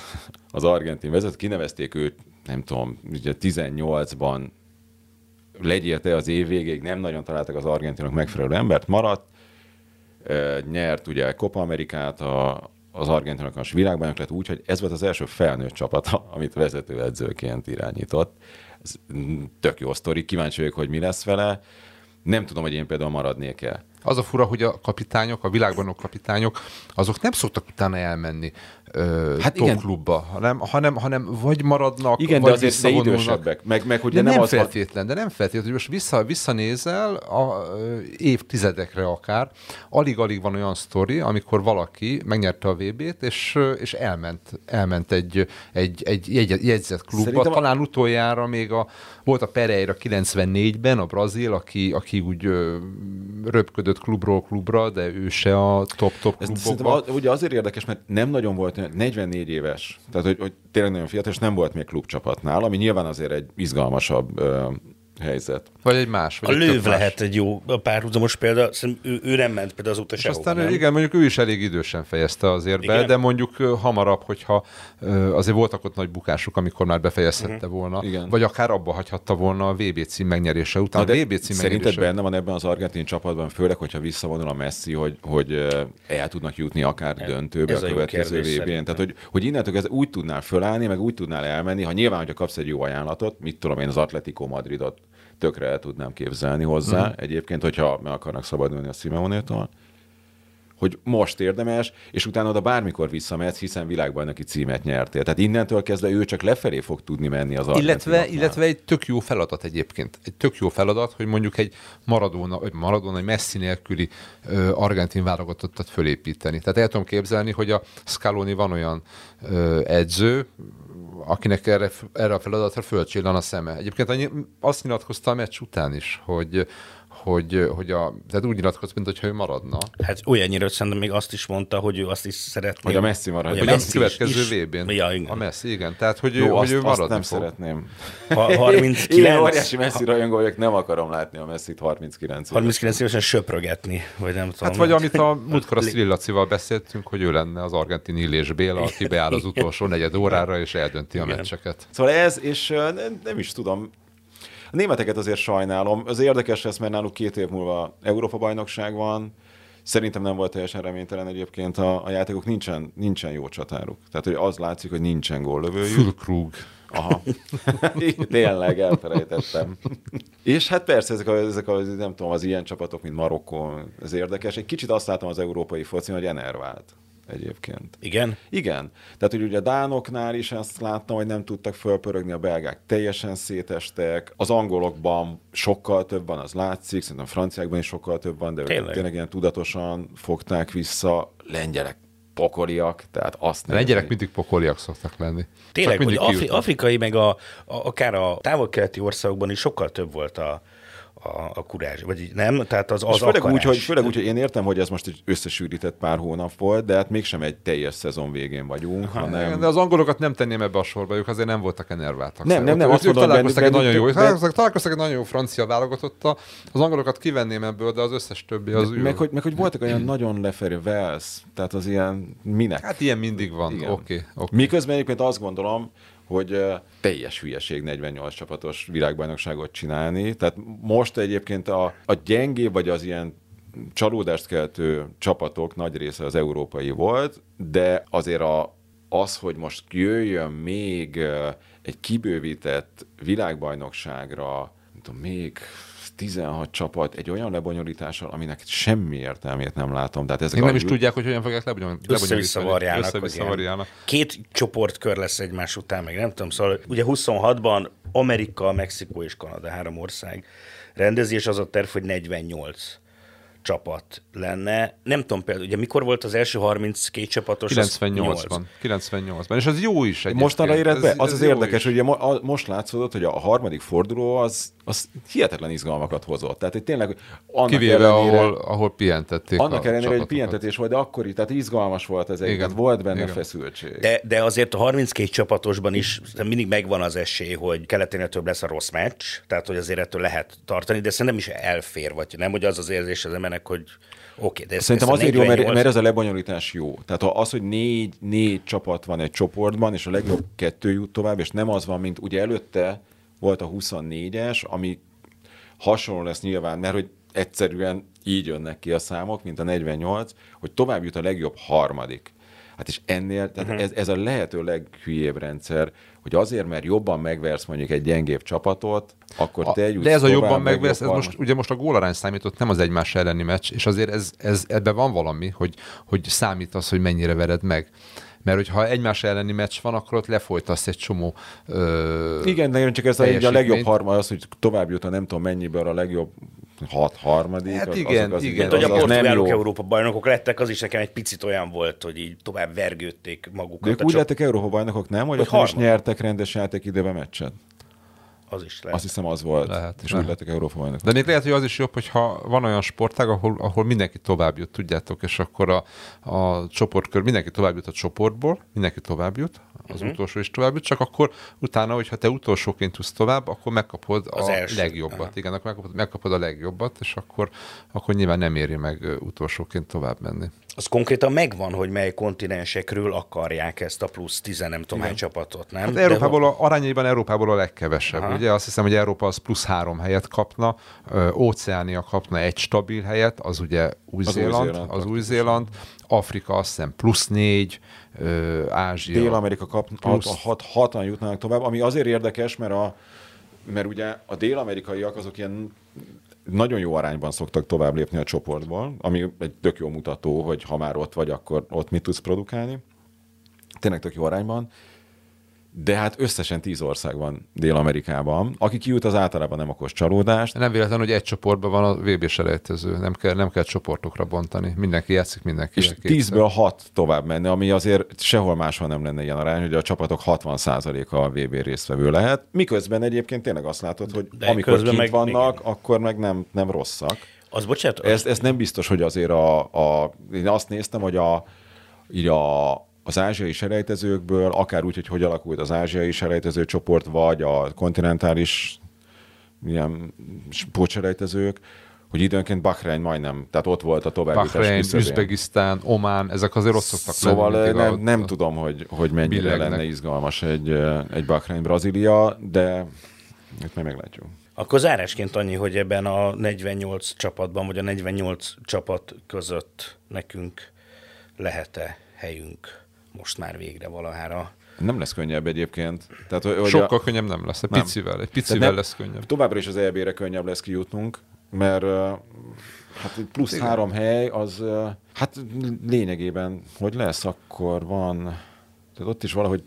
Speaker 3: az argentin vezető, kinevezték őt, nem tudom, ugye 18-ban legyérte az év végéig, nem nagyon találtak az argentinok megfelelő embert, maradt, nyert ugye Copa Amerikát, a, az argentinok a világbajnok lett úgy, hogy ez volt az első felnőtt csapata, amit vezetőedzőként irányított. Ez tök jó sztori, kíváncsi vagyok, hogy mi lesz vele. Nem tudom, hogy én például maradnék-e.
Speaker 2: Az a fura, hogy a kapitányok, a világbanok kapitányok, azok nem szoktak utána elmenni ö,
Speaker 3: Hát igen.
Speaker 2: klubba, hanem, hanem, hanem vagy maradnak,
Speaker 3: Igen, de
Speaker 2: vagy
Speaker 3: azért de
Speaker 2: visszavonulnak.
Speaker 3: idősebbek. Meg, meg
Speaker 2: De
Speaker 3: ugye
Speaker 2: nem,
Speaker 3: nem az
Speaker 2: feltétlen, de nem feltétlen, hogy most vissza, visszanézel a ö, évtizedekre akár, alig-alig van olyan sztori, amikor valaki megnyerte a VB-t, és, és elment, elment egy, egy, egy jegy, jegyzett klubba.
Speaker 3: Szerintem a-
Speaker 2: Talán utoljára még a, volt a Pereira 94-ben, a brazil, aki, aki úgy ö, röpködött klubról klubra, de ő se a top-top klubokban.
Speaker 3: ugye azért érdekes, mert nem nagyon volt, olyan- 44 éves, tehát hogy, hogy tényleg nagyon fiatal, és nem volt még klubcsapatnál, ami nyilván azért egy izgalmasabb ö, helyzet.
Speaker 2: Vagy egy más. Vagy
Speaker 1: A
Speaker 2: egy más.
Speaker 1: lehet egy jó a párhuzamos példa, szerintem ő, ő nem ment például azóta
Speaker 2: És
Speaker 1: sehova,
Speaker 2: aztán
Speaker 1: nem?
Speaker 2: igen, mondjuk ő is elég idősen fejezte azért be,
Speaker 1: Igen?
Speaker 2: de mondjuk hamarabb, hogyha azért voltak ott nagy bukások, amikor már befejezhette
Speaker 1: Mhm.
Speaker 2: volna,
Speaker 3: Igen.
Speaker 2: vagy akár abba hagyhatta volna a VB cím megnyerése után.
Speaker 3: Na,
Speaker 2: a
Speaker 3: de
Speaker 2: VB cím
Speaker 3: szerinted
Speaker 2: megnyerése...
Speaker 3: benne van ebben az argentin csapatban, főleg, hogyha visszavonul a Messi, hogy, hogy el tudnak jutni akár döntőbe
Speaker 1: ez
Speaker 3: a
Speaker 1: a
Speaker 3: következő vb n. Tehát, hogy, hogy innentől kezdve úgy tudnál fölállni, meg úgy tudnál elmenni, ha nyilván, hogyha kapsz egy jó ajánlatot, mit tudom én, az Atletico Madridot tökre el tudnám képzelni hozzá, mm. egyébként, hogyha meg akarnak szabadulni a Simeonétól, hogy most érdemes, és utána oda bármikor visszamehetsz, hiszen világbajnoki címet nyertél. Tehát innentől kezdve ő csak lefelé fog tudni menni az
Speaker 2: Illetve, illetve egy tök jó feladat egyébként. Egy tök jó feladat, hogy mondjuk egy Maradona, vagy Maradona, egy Messi nélküli ö, argentin válogatottat fölépíteni. Tehát el tudom képzelni, hogy a Scaloni van olyan ö, edző, akinek erre, erre a feladatra fölcsillan a szeme. Egyébként annyi, azt nyilatkozta a meccs után is, hogy hogy, hogy a, tehát úgy nyilatkozott, mint hogyha ő maradna.
Speaker 1: Hát olyannyira, hogy szerintem még azt is mondta, hogy ő azt is szeretné.
Speaker 3: Hogy a Messi marad.
Speaker 1: Hogy
Speaker 3: Hogy
Speaker 2: Hogy
Speaker 3: a
Speaker 2: a
Speaker 1: Messi is-
Speaker 2: következő
Speaker 1: is-
Speaker 2: VB-n.
Speaker 1: Ja, igen.
Speaker 2: A Messi, igen. Tehát, hogy,
Speaker 3: Jó,
Speaker 2: ő, hogy
Speaker 3: azt,
Speaker 2: ő
Speaker 3: azt
Speaker 2: maradni
Speaker 3: nem
Speaker 2: fog.
Speaker 3: szeretném.
Speaker 1: Ha-
Speaker 3: Én
Speaker 1: 39,
Speaker 3: óriási Messi rajongó vagyok, nem akarom látni a Messi-t 39 éves.
Speaker 1: 39 évesen söprögetni, vagy nem tudom.
Speaker 2: Hát vagy amit a múltkor a Szrillacival beszéltünk, hogy ő lenne az argentin Illés Béla, aki beáll az utolsó negyed órára, és eldönti a
Speaker 1: Igen.
Speaker 2: meccseket.
Speaker 3: Szóval ez, és nem, nem is tudom, a németeket azért sajnálom. Az érdekes lesz, mert náluk két év múlva Európa-bajnokság van. Szerintem nem volt teljesen reménytelen egyébként a, a játékok, nincsen, nincsen jó csatáruk. Tehát hogy az látszik, hogy nincsen góllövőjük.
Speaker 2: Fülkrug.
Speaker 3: Aha. Tényleg, elfelejtettem. És hát persze, ezek, a, ezek a, nem tudom, az ilyen csapatok, mint Marokkó, ez érdekes. Egy kicsit azt látom az európai foci, hogy enervált egyébként.
Speaker 1: Igen?
Speaker 3: Igen. Tehát, hogy ugye a Dánoknál is azt láttam, hogy nem tudtak fölpörögni, a belgák teljesen szétestek, az angolokban sokkal több van, az látszik, szerintem a franciákban is sokkal több van, de
Speaker 1: Tényleg?
Speaker 3: ők tényleg ilyen tudatosan fogták vissza, lengyelek pokoliak, tehát azt
Speaker 2: De lengyelek mindig pokoliak szoktak lenni.
Speaker 1: Tényleg, hogy Afri- afrikai, meg a, a, akár a távol-keleti országokban is sokkal több volt a, a, a kurázs, vagy nem? Tehát az, az
Speaker 3: És főleg
Speaker 1: akarás.
Speaker 3: úgy, hogy, főleg úgy, hogy én értem, hogy ez most egy összesűrített pár hónap volt, de hát mégsem egy teljes szezon végén vagyunk,
Speaker 2: Igen,
Speaker 3: hanem...
Speaker 2: De az angolokat nem tenném ebbe a sorba, ők azért nem voltak enerváltak.
Speaker 3: Nem, nem, nem, azt mondom,
Speaker 2: találkoztak egy nagyon jó, találkoztak, egy nagyon jó francia válogatottal. Az angolokat kivenném ebből, de az összes többi az
Speaker 3: Meg hogy, meg hogy voltak olyan nagyon lefelé Wells, tehát az ilyen minek?
Speaker 2: Hát ilyen mindig van. Oké, oké.
Speaker 3: Miközben egyébként azt gondolom, hogy teljes hülyeség 48 csapatos világbajnokságot csinálni. Tehát most egyébként a, a gyengébb, vagy az ilyen csalódást keltő csapatok nagy része az európai volt, de azért a, az, hogy most jöjjön még egy kibővített világbajnokságra, nem tudom, még 16 csapat egy olyan lebonyolítással, aminek semmi értelmét nem látom. Tehát ezek
Speaker 2: Még nem
Speaker 3: a-
Speaker 2: is tudják, hogy hogyan fogják lebonyolítani.
Speaker 1: össze-vissza varjálnak. Ilyen
Speaker 2: varjálnak.
Speaker 1: Két csoportkör lesz egymás után, meg nem tudom, szóval ugye 26-ban Amerika, Mexikó és Kanada három ország rendezi, és az a terv, hogy 48 csapat lenne. Nem tudom például, ugye mikor volt az első 32 csapatos? Az
Speaker 2: 98-ban. 98-ban. És az jó is egyébként.
Speaker 3: Mostanra érett be? Az
Speaker 2: ez
Speaker 3: az érdekes,
Speaker 2: is.
Speaker 3: hogy ugye mo- a, most látszódott, hogy a harmadik forduló az, az hihetetlen izgalmakat hozott. Tehát hogy tényleg annak
Speaker 2: Kivéve,
Speaker 3: ellenére,
Speaker 2: ahol, ahol pihentették
Speaker 3: annak ellenére, hogy pihentetés volt, de akkor is, tehát izgalmas volt ez tehát volt benne
Speaker 2: Igen.
Speaker 3: feszültség.
Speaker 1: De, de azért a 32 csapatosban is mindig megvan az esély, hogy keleténél több lesz a rossz meccs, tehát hogy azért ettől lehet tartani, de szerintem is elfér, vagy nem, hogy az az érzés az embernek, hogy oké, okay, de ezt,
Speaker 3: Szerintem
Speaker 1: ezt
Speaker 3: azért jó, mert,
Speaker 1: 48
Speaker 3: mert ez a lebonyolítás jó. Tehát az, hogy négy, négy csapat van egy csoportban, és a legjobb kettő jut tovább, és nem az van, mint ugye előtte volt a 24-es, ami hasonló lesz nyilván, mert hogy egyszerűen így jönnek ki a számok, mint a 48, hogy tovább jut a legjobb harmadik. Hát és ennél, tehát uh-huh. ez, ez a lehető leghülyébb rendszer, hogy azért, mert jobban megversz mondjuk egy gyengébb csapatot, akkor
Speaker 2: A-
Speaker 3: te jutsz
Speaker 2: de ez a jobban megvesz, ez most, ugye most a gólarány számított, nem az egymás elleni meccs, és azért ez, ez, ebben van valami, hogy, hogy számít az, hogy mennyire vered meg. Mert hogyha egymás elleni meccs van, akkor ott lefolytasz egy csomó ö,
Speaker 3: Igen, én csak ez a, a legjobb harmad, az, hogy tovább jut a nem tudom mennyiből a legjobb hat harmadik.
Speaker 2: Hát
Speaker 3: az,
Speaker 2: igen,
Speaker 3: azok az,
Speaker 2: igen.
Speaker 1: Mint hogy a portugálok. Európa bajnokok lettek, az is nekem egy picit olyan volt, hogy így tovább vergődték magukat.
Speaker 3: De ők úgy
Speaker 1: csap-
Speaker 3: lettek Európa bajnokok, nem? Hogy
Speaker 1: Hogy
Speaker 3: is
Speaker 1: harmadik.
Speaker 3: nyertek rendes játékidőben meccset.
Speaker 1: Az is lehet.
Speaker 3: Azt hiszem az volt.
Speaker 2: Lehet,
Speaker 3: és
Speaker 2: lehet.
Speaker 3: úgy lettek Európa bajnokok.
Speaker 2: De még lehet, hogy az is jobb, hogyha van olyan sportág, ahol, ahol mindenki tovább jut, tudjátok, és akkor a, a csoportkör, mindenki tovább jut a csoportból, mindenki tovább jut, az uh-huh. utolsó is tovább jut, csak akkor utána, hogyha te utolsóként tudsz tovább, akkor megkapod
Speaker 1: Az
Speaker 2: a
Speaker 1: első.
Speaker 2: legjobbat.
Speaker 1: Aha.
Speaker 2: Igen, akkor megkapod, megkapod a legjobbat, és akkor, akkor nyilván nem éri meg utolsóként tovább menni.
Speaker 1: Az konkrétan megvan, hogy mely kontinensekről akarják ezt a plusz 10 nem tudom hány csapatot, nem?
Speaker 2: Hát
Speaker 1: De
Speaker 2: Európából, a, arányaiban Európából a legkevesebb.
Speaker 1: Aha.
Speaker 2: Ugye azt hiszem, hogy Európa az plusz három helyet kapna, ö, Óceánia kapna egy stabil helyet, az ugye Új-Zéland, az Új-Zéland, Afrika azt hiszem plusz négy, ö, Ázsia.
Speaker 3: Dél-Amerika kap, hat,
Speaker 2: Plusz.
Speaker 3: hat, hatan jutnának tovább, ami azért érdekes, mert, a, mert ugye a dél-amerikaiak azok ilyen nagyon jó arányban szoktak tovább lépni a csoportból, ami egy tök jó mutató, hogy ha már ott vagy, akkor ott mit tudsz produkálni. Tényleg tök jó arányban. De hát összesen tíz ország van Dél-Amerikában. Aki kijut, az általában nem okos csalódást.
Speaker 2: Nem véletlen, hogy egy csoportban van a VB selejtező, nem kell, nem kell csoportokra bontani. Mindenki játszik, mindenki.
Speaker 3: És tízből hat tovább menne, ami azért sehol máshol nem lenne ilyen arány, hogy a csapatok 60%-a a VB résztvevő lehet. Miközben egyébként tényleg azt látod, hogy
Speaker 1: De
Speaker 3: amikor kint
Speaker 1: meg-
Speaker 3: vannak,
Speaker 1: igen.
Speaker 3: akkor meg nem, nem rosszak.
Speaker 1: Az bocsánat,
Speaker 3: Ez, ez nem biztos, hogy azért a, a... Én azt néztem, hogy a, így a, az ázsiai selejtezőkből, akár úgy, hogy hogy alakult az ázsiai selejtező csoport, vagy a kontinentális ilyen sportselejtezők, hogy időnként Bahrein majdnem, tehát ott volt a továbbjutás
Speaker 2: Bahrein. Üzbegisztán, Omán, ezek azért ott szoktak
Speaker 3: Szóval
Speaker 2: lenni.
Speaker 3: nem,
Speaker 2: a-
Speaker 3: nem tudom, hogy, hogy mennyire
Speaker 2: billegnek.
Speaker 3: lenne izgalmas egy, egy Bahrein-Brazília, de itt majd meglátjuk.
Speaker 1: Akkor zárásként annyi, hogy ebben a 48 csapatban, vagy a 48 csapat között nekünk lehet-e helyünk most már végre valahára
Speaker 3: Nem lesz könnyebb egyébként. Tehát, hogy
Speaker 2: Sokkal a... könnyebb nem lesz, egy nem. picivel, egy picivel nem, lesz könnyebb.
Speaker 3: Továbbra is az EB-re könnyebb lesz kijutnunk, mert hát plusz Igen. három hely, az hát lényegében, hogy lesz, akkor van, tehát ott is valahogy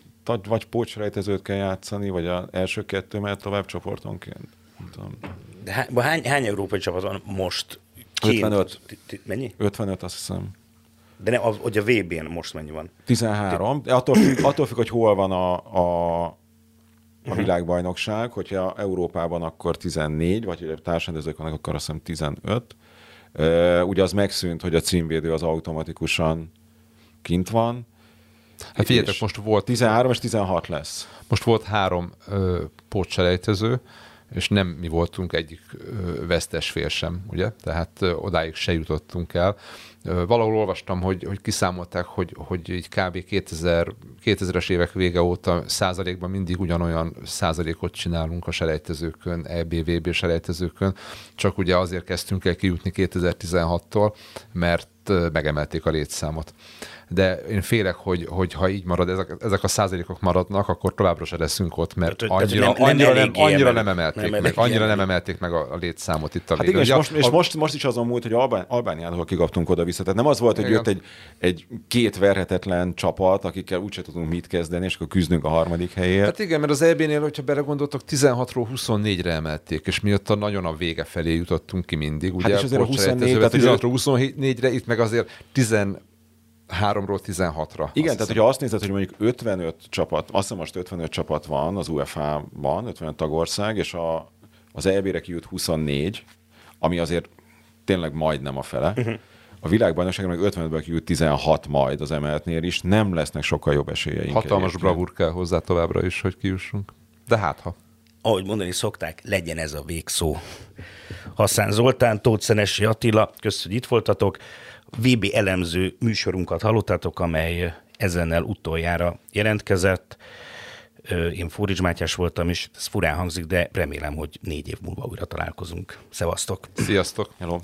Speaker 3: vagy pócsrejtezőt kell játszani, vagy az első kettő mert tovább csoportonként. Nem tudom.
Speaker 1: De hány, hány európai csapat van most?
Speaker 3: 55.
Speaker 1: Mennyi?
Speaker 3: 55, azt hiszem.
Speaker 1: De ne, hogy a VB-n most mennyi van?
Speaker 3: 13. De attól, függ, attól függ, hogy hol van a, a, a uh-huh. világbajnokság. Hogyha Európában, akkor 14, vagy hogy társrendezők vannak, akkor azt hiszem 15. Uh, ugye az megszűnt, hogy a címvédő az automatikusan kint van.
Speaker 2: Hát figyeljetek, most volt...
Speaker 3: 13 és 16 lesz.
Speaker 2: Most volt három ö, pótselejtező, és nem mi voltunk egyik vesztes fél sem, ugye? Tehát odáig se jutottunk el. Valahol olvastam, hogy, hogy kiszámolták, hogy, hogy így kb. 2000, 2000-es évek vége óta százalékban mindig ugyanolyan százalékot csinálunk a selejtezőkön, EBVB selejtezőkön, csak ugye azért kezdtünk el kijutni 2016-tól, mert megemelték a létszámot de én félek, hogy, hogy ha így marad, ezek, ezek a százalékok maradnak, akkor továbbra se leszünk ott, mert annyira, nem, nem, annyira, nem, annyira nem emelték nem meg, annyira nem emelték meg a, a létszámot itt a
Speaker 3: hát igen, és, most, és most, most, is azon múlt, hogy Albán, Albániáról kikaptunk oda-vissza. Tehát nem az volt, hogy igen. jött egy, egy két verhetetlen csapat, akikkel úgyse tudunk mit kezdeni, és akkor küzdünk a harmadik helyért.
Speaker 2: Hát igen, mert az EB-nél, hogyha belegondoltok, 16-ról 24-re emelték, és mi ott a nagyon a vége felé jutottunk ki mindig. Ugye,
Speaker 3: hát és azért a 24, tehát
Speaker 2: 16-ról 24-re, itt meg azért 10 3-ról 16-ra.
Speaker 3: Igen, tehát hogyha azt nézed, hogy mondjuk 55 csapat, azt hiszem most 55 csapat van az UEFA-ban, 55 tagország, és a, az EB-re kijut 24, ami azért tényleg majdnem a fele. Uh-huh. A világbajnokságon meg 55-ből kijut 16 majd az emeltnél is, nem lesznek sokkal jobb esélyeink.
Speaker 2: Hatalmas bravúr kell hozzá továbbra is, hogy kijussunk. De hát ha.
Speaker 1: Ahogy mondani szokták, legyen ez a végszó. Hasszán Zoltán, Tóth Szenesi Attila, köszönjük, hogy itt voltatok. VB elemző műsorunkat hallottátok, amely ezennel utoljára jelentkezett. Én Fórics Mátyás voltam, és ez furán hangzik, de remélem, hogy négy év múlva újra találkozunk. Szevasztok!
Speaker 2: Sziasztok!
Speaker 3: Hello!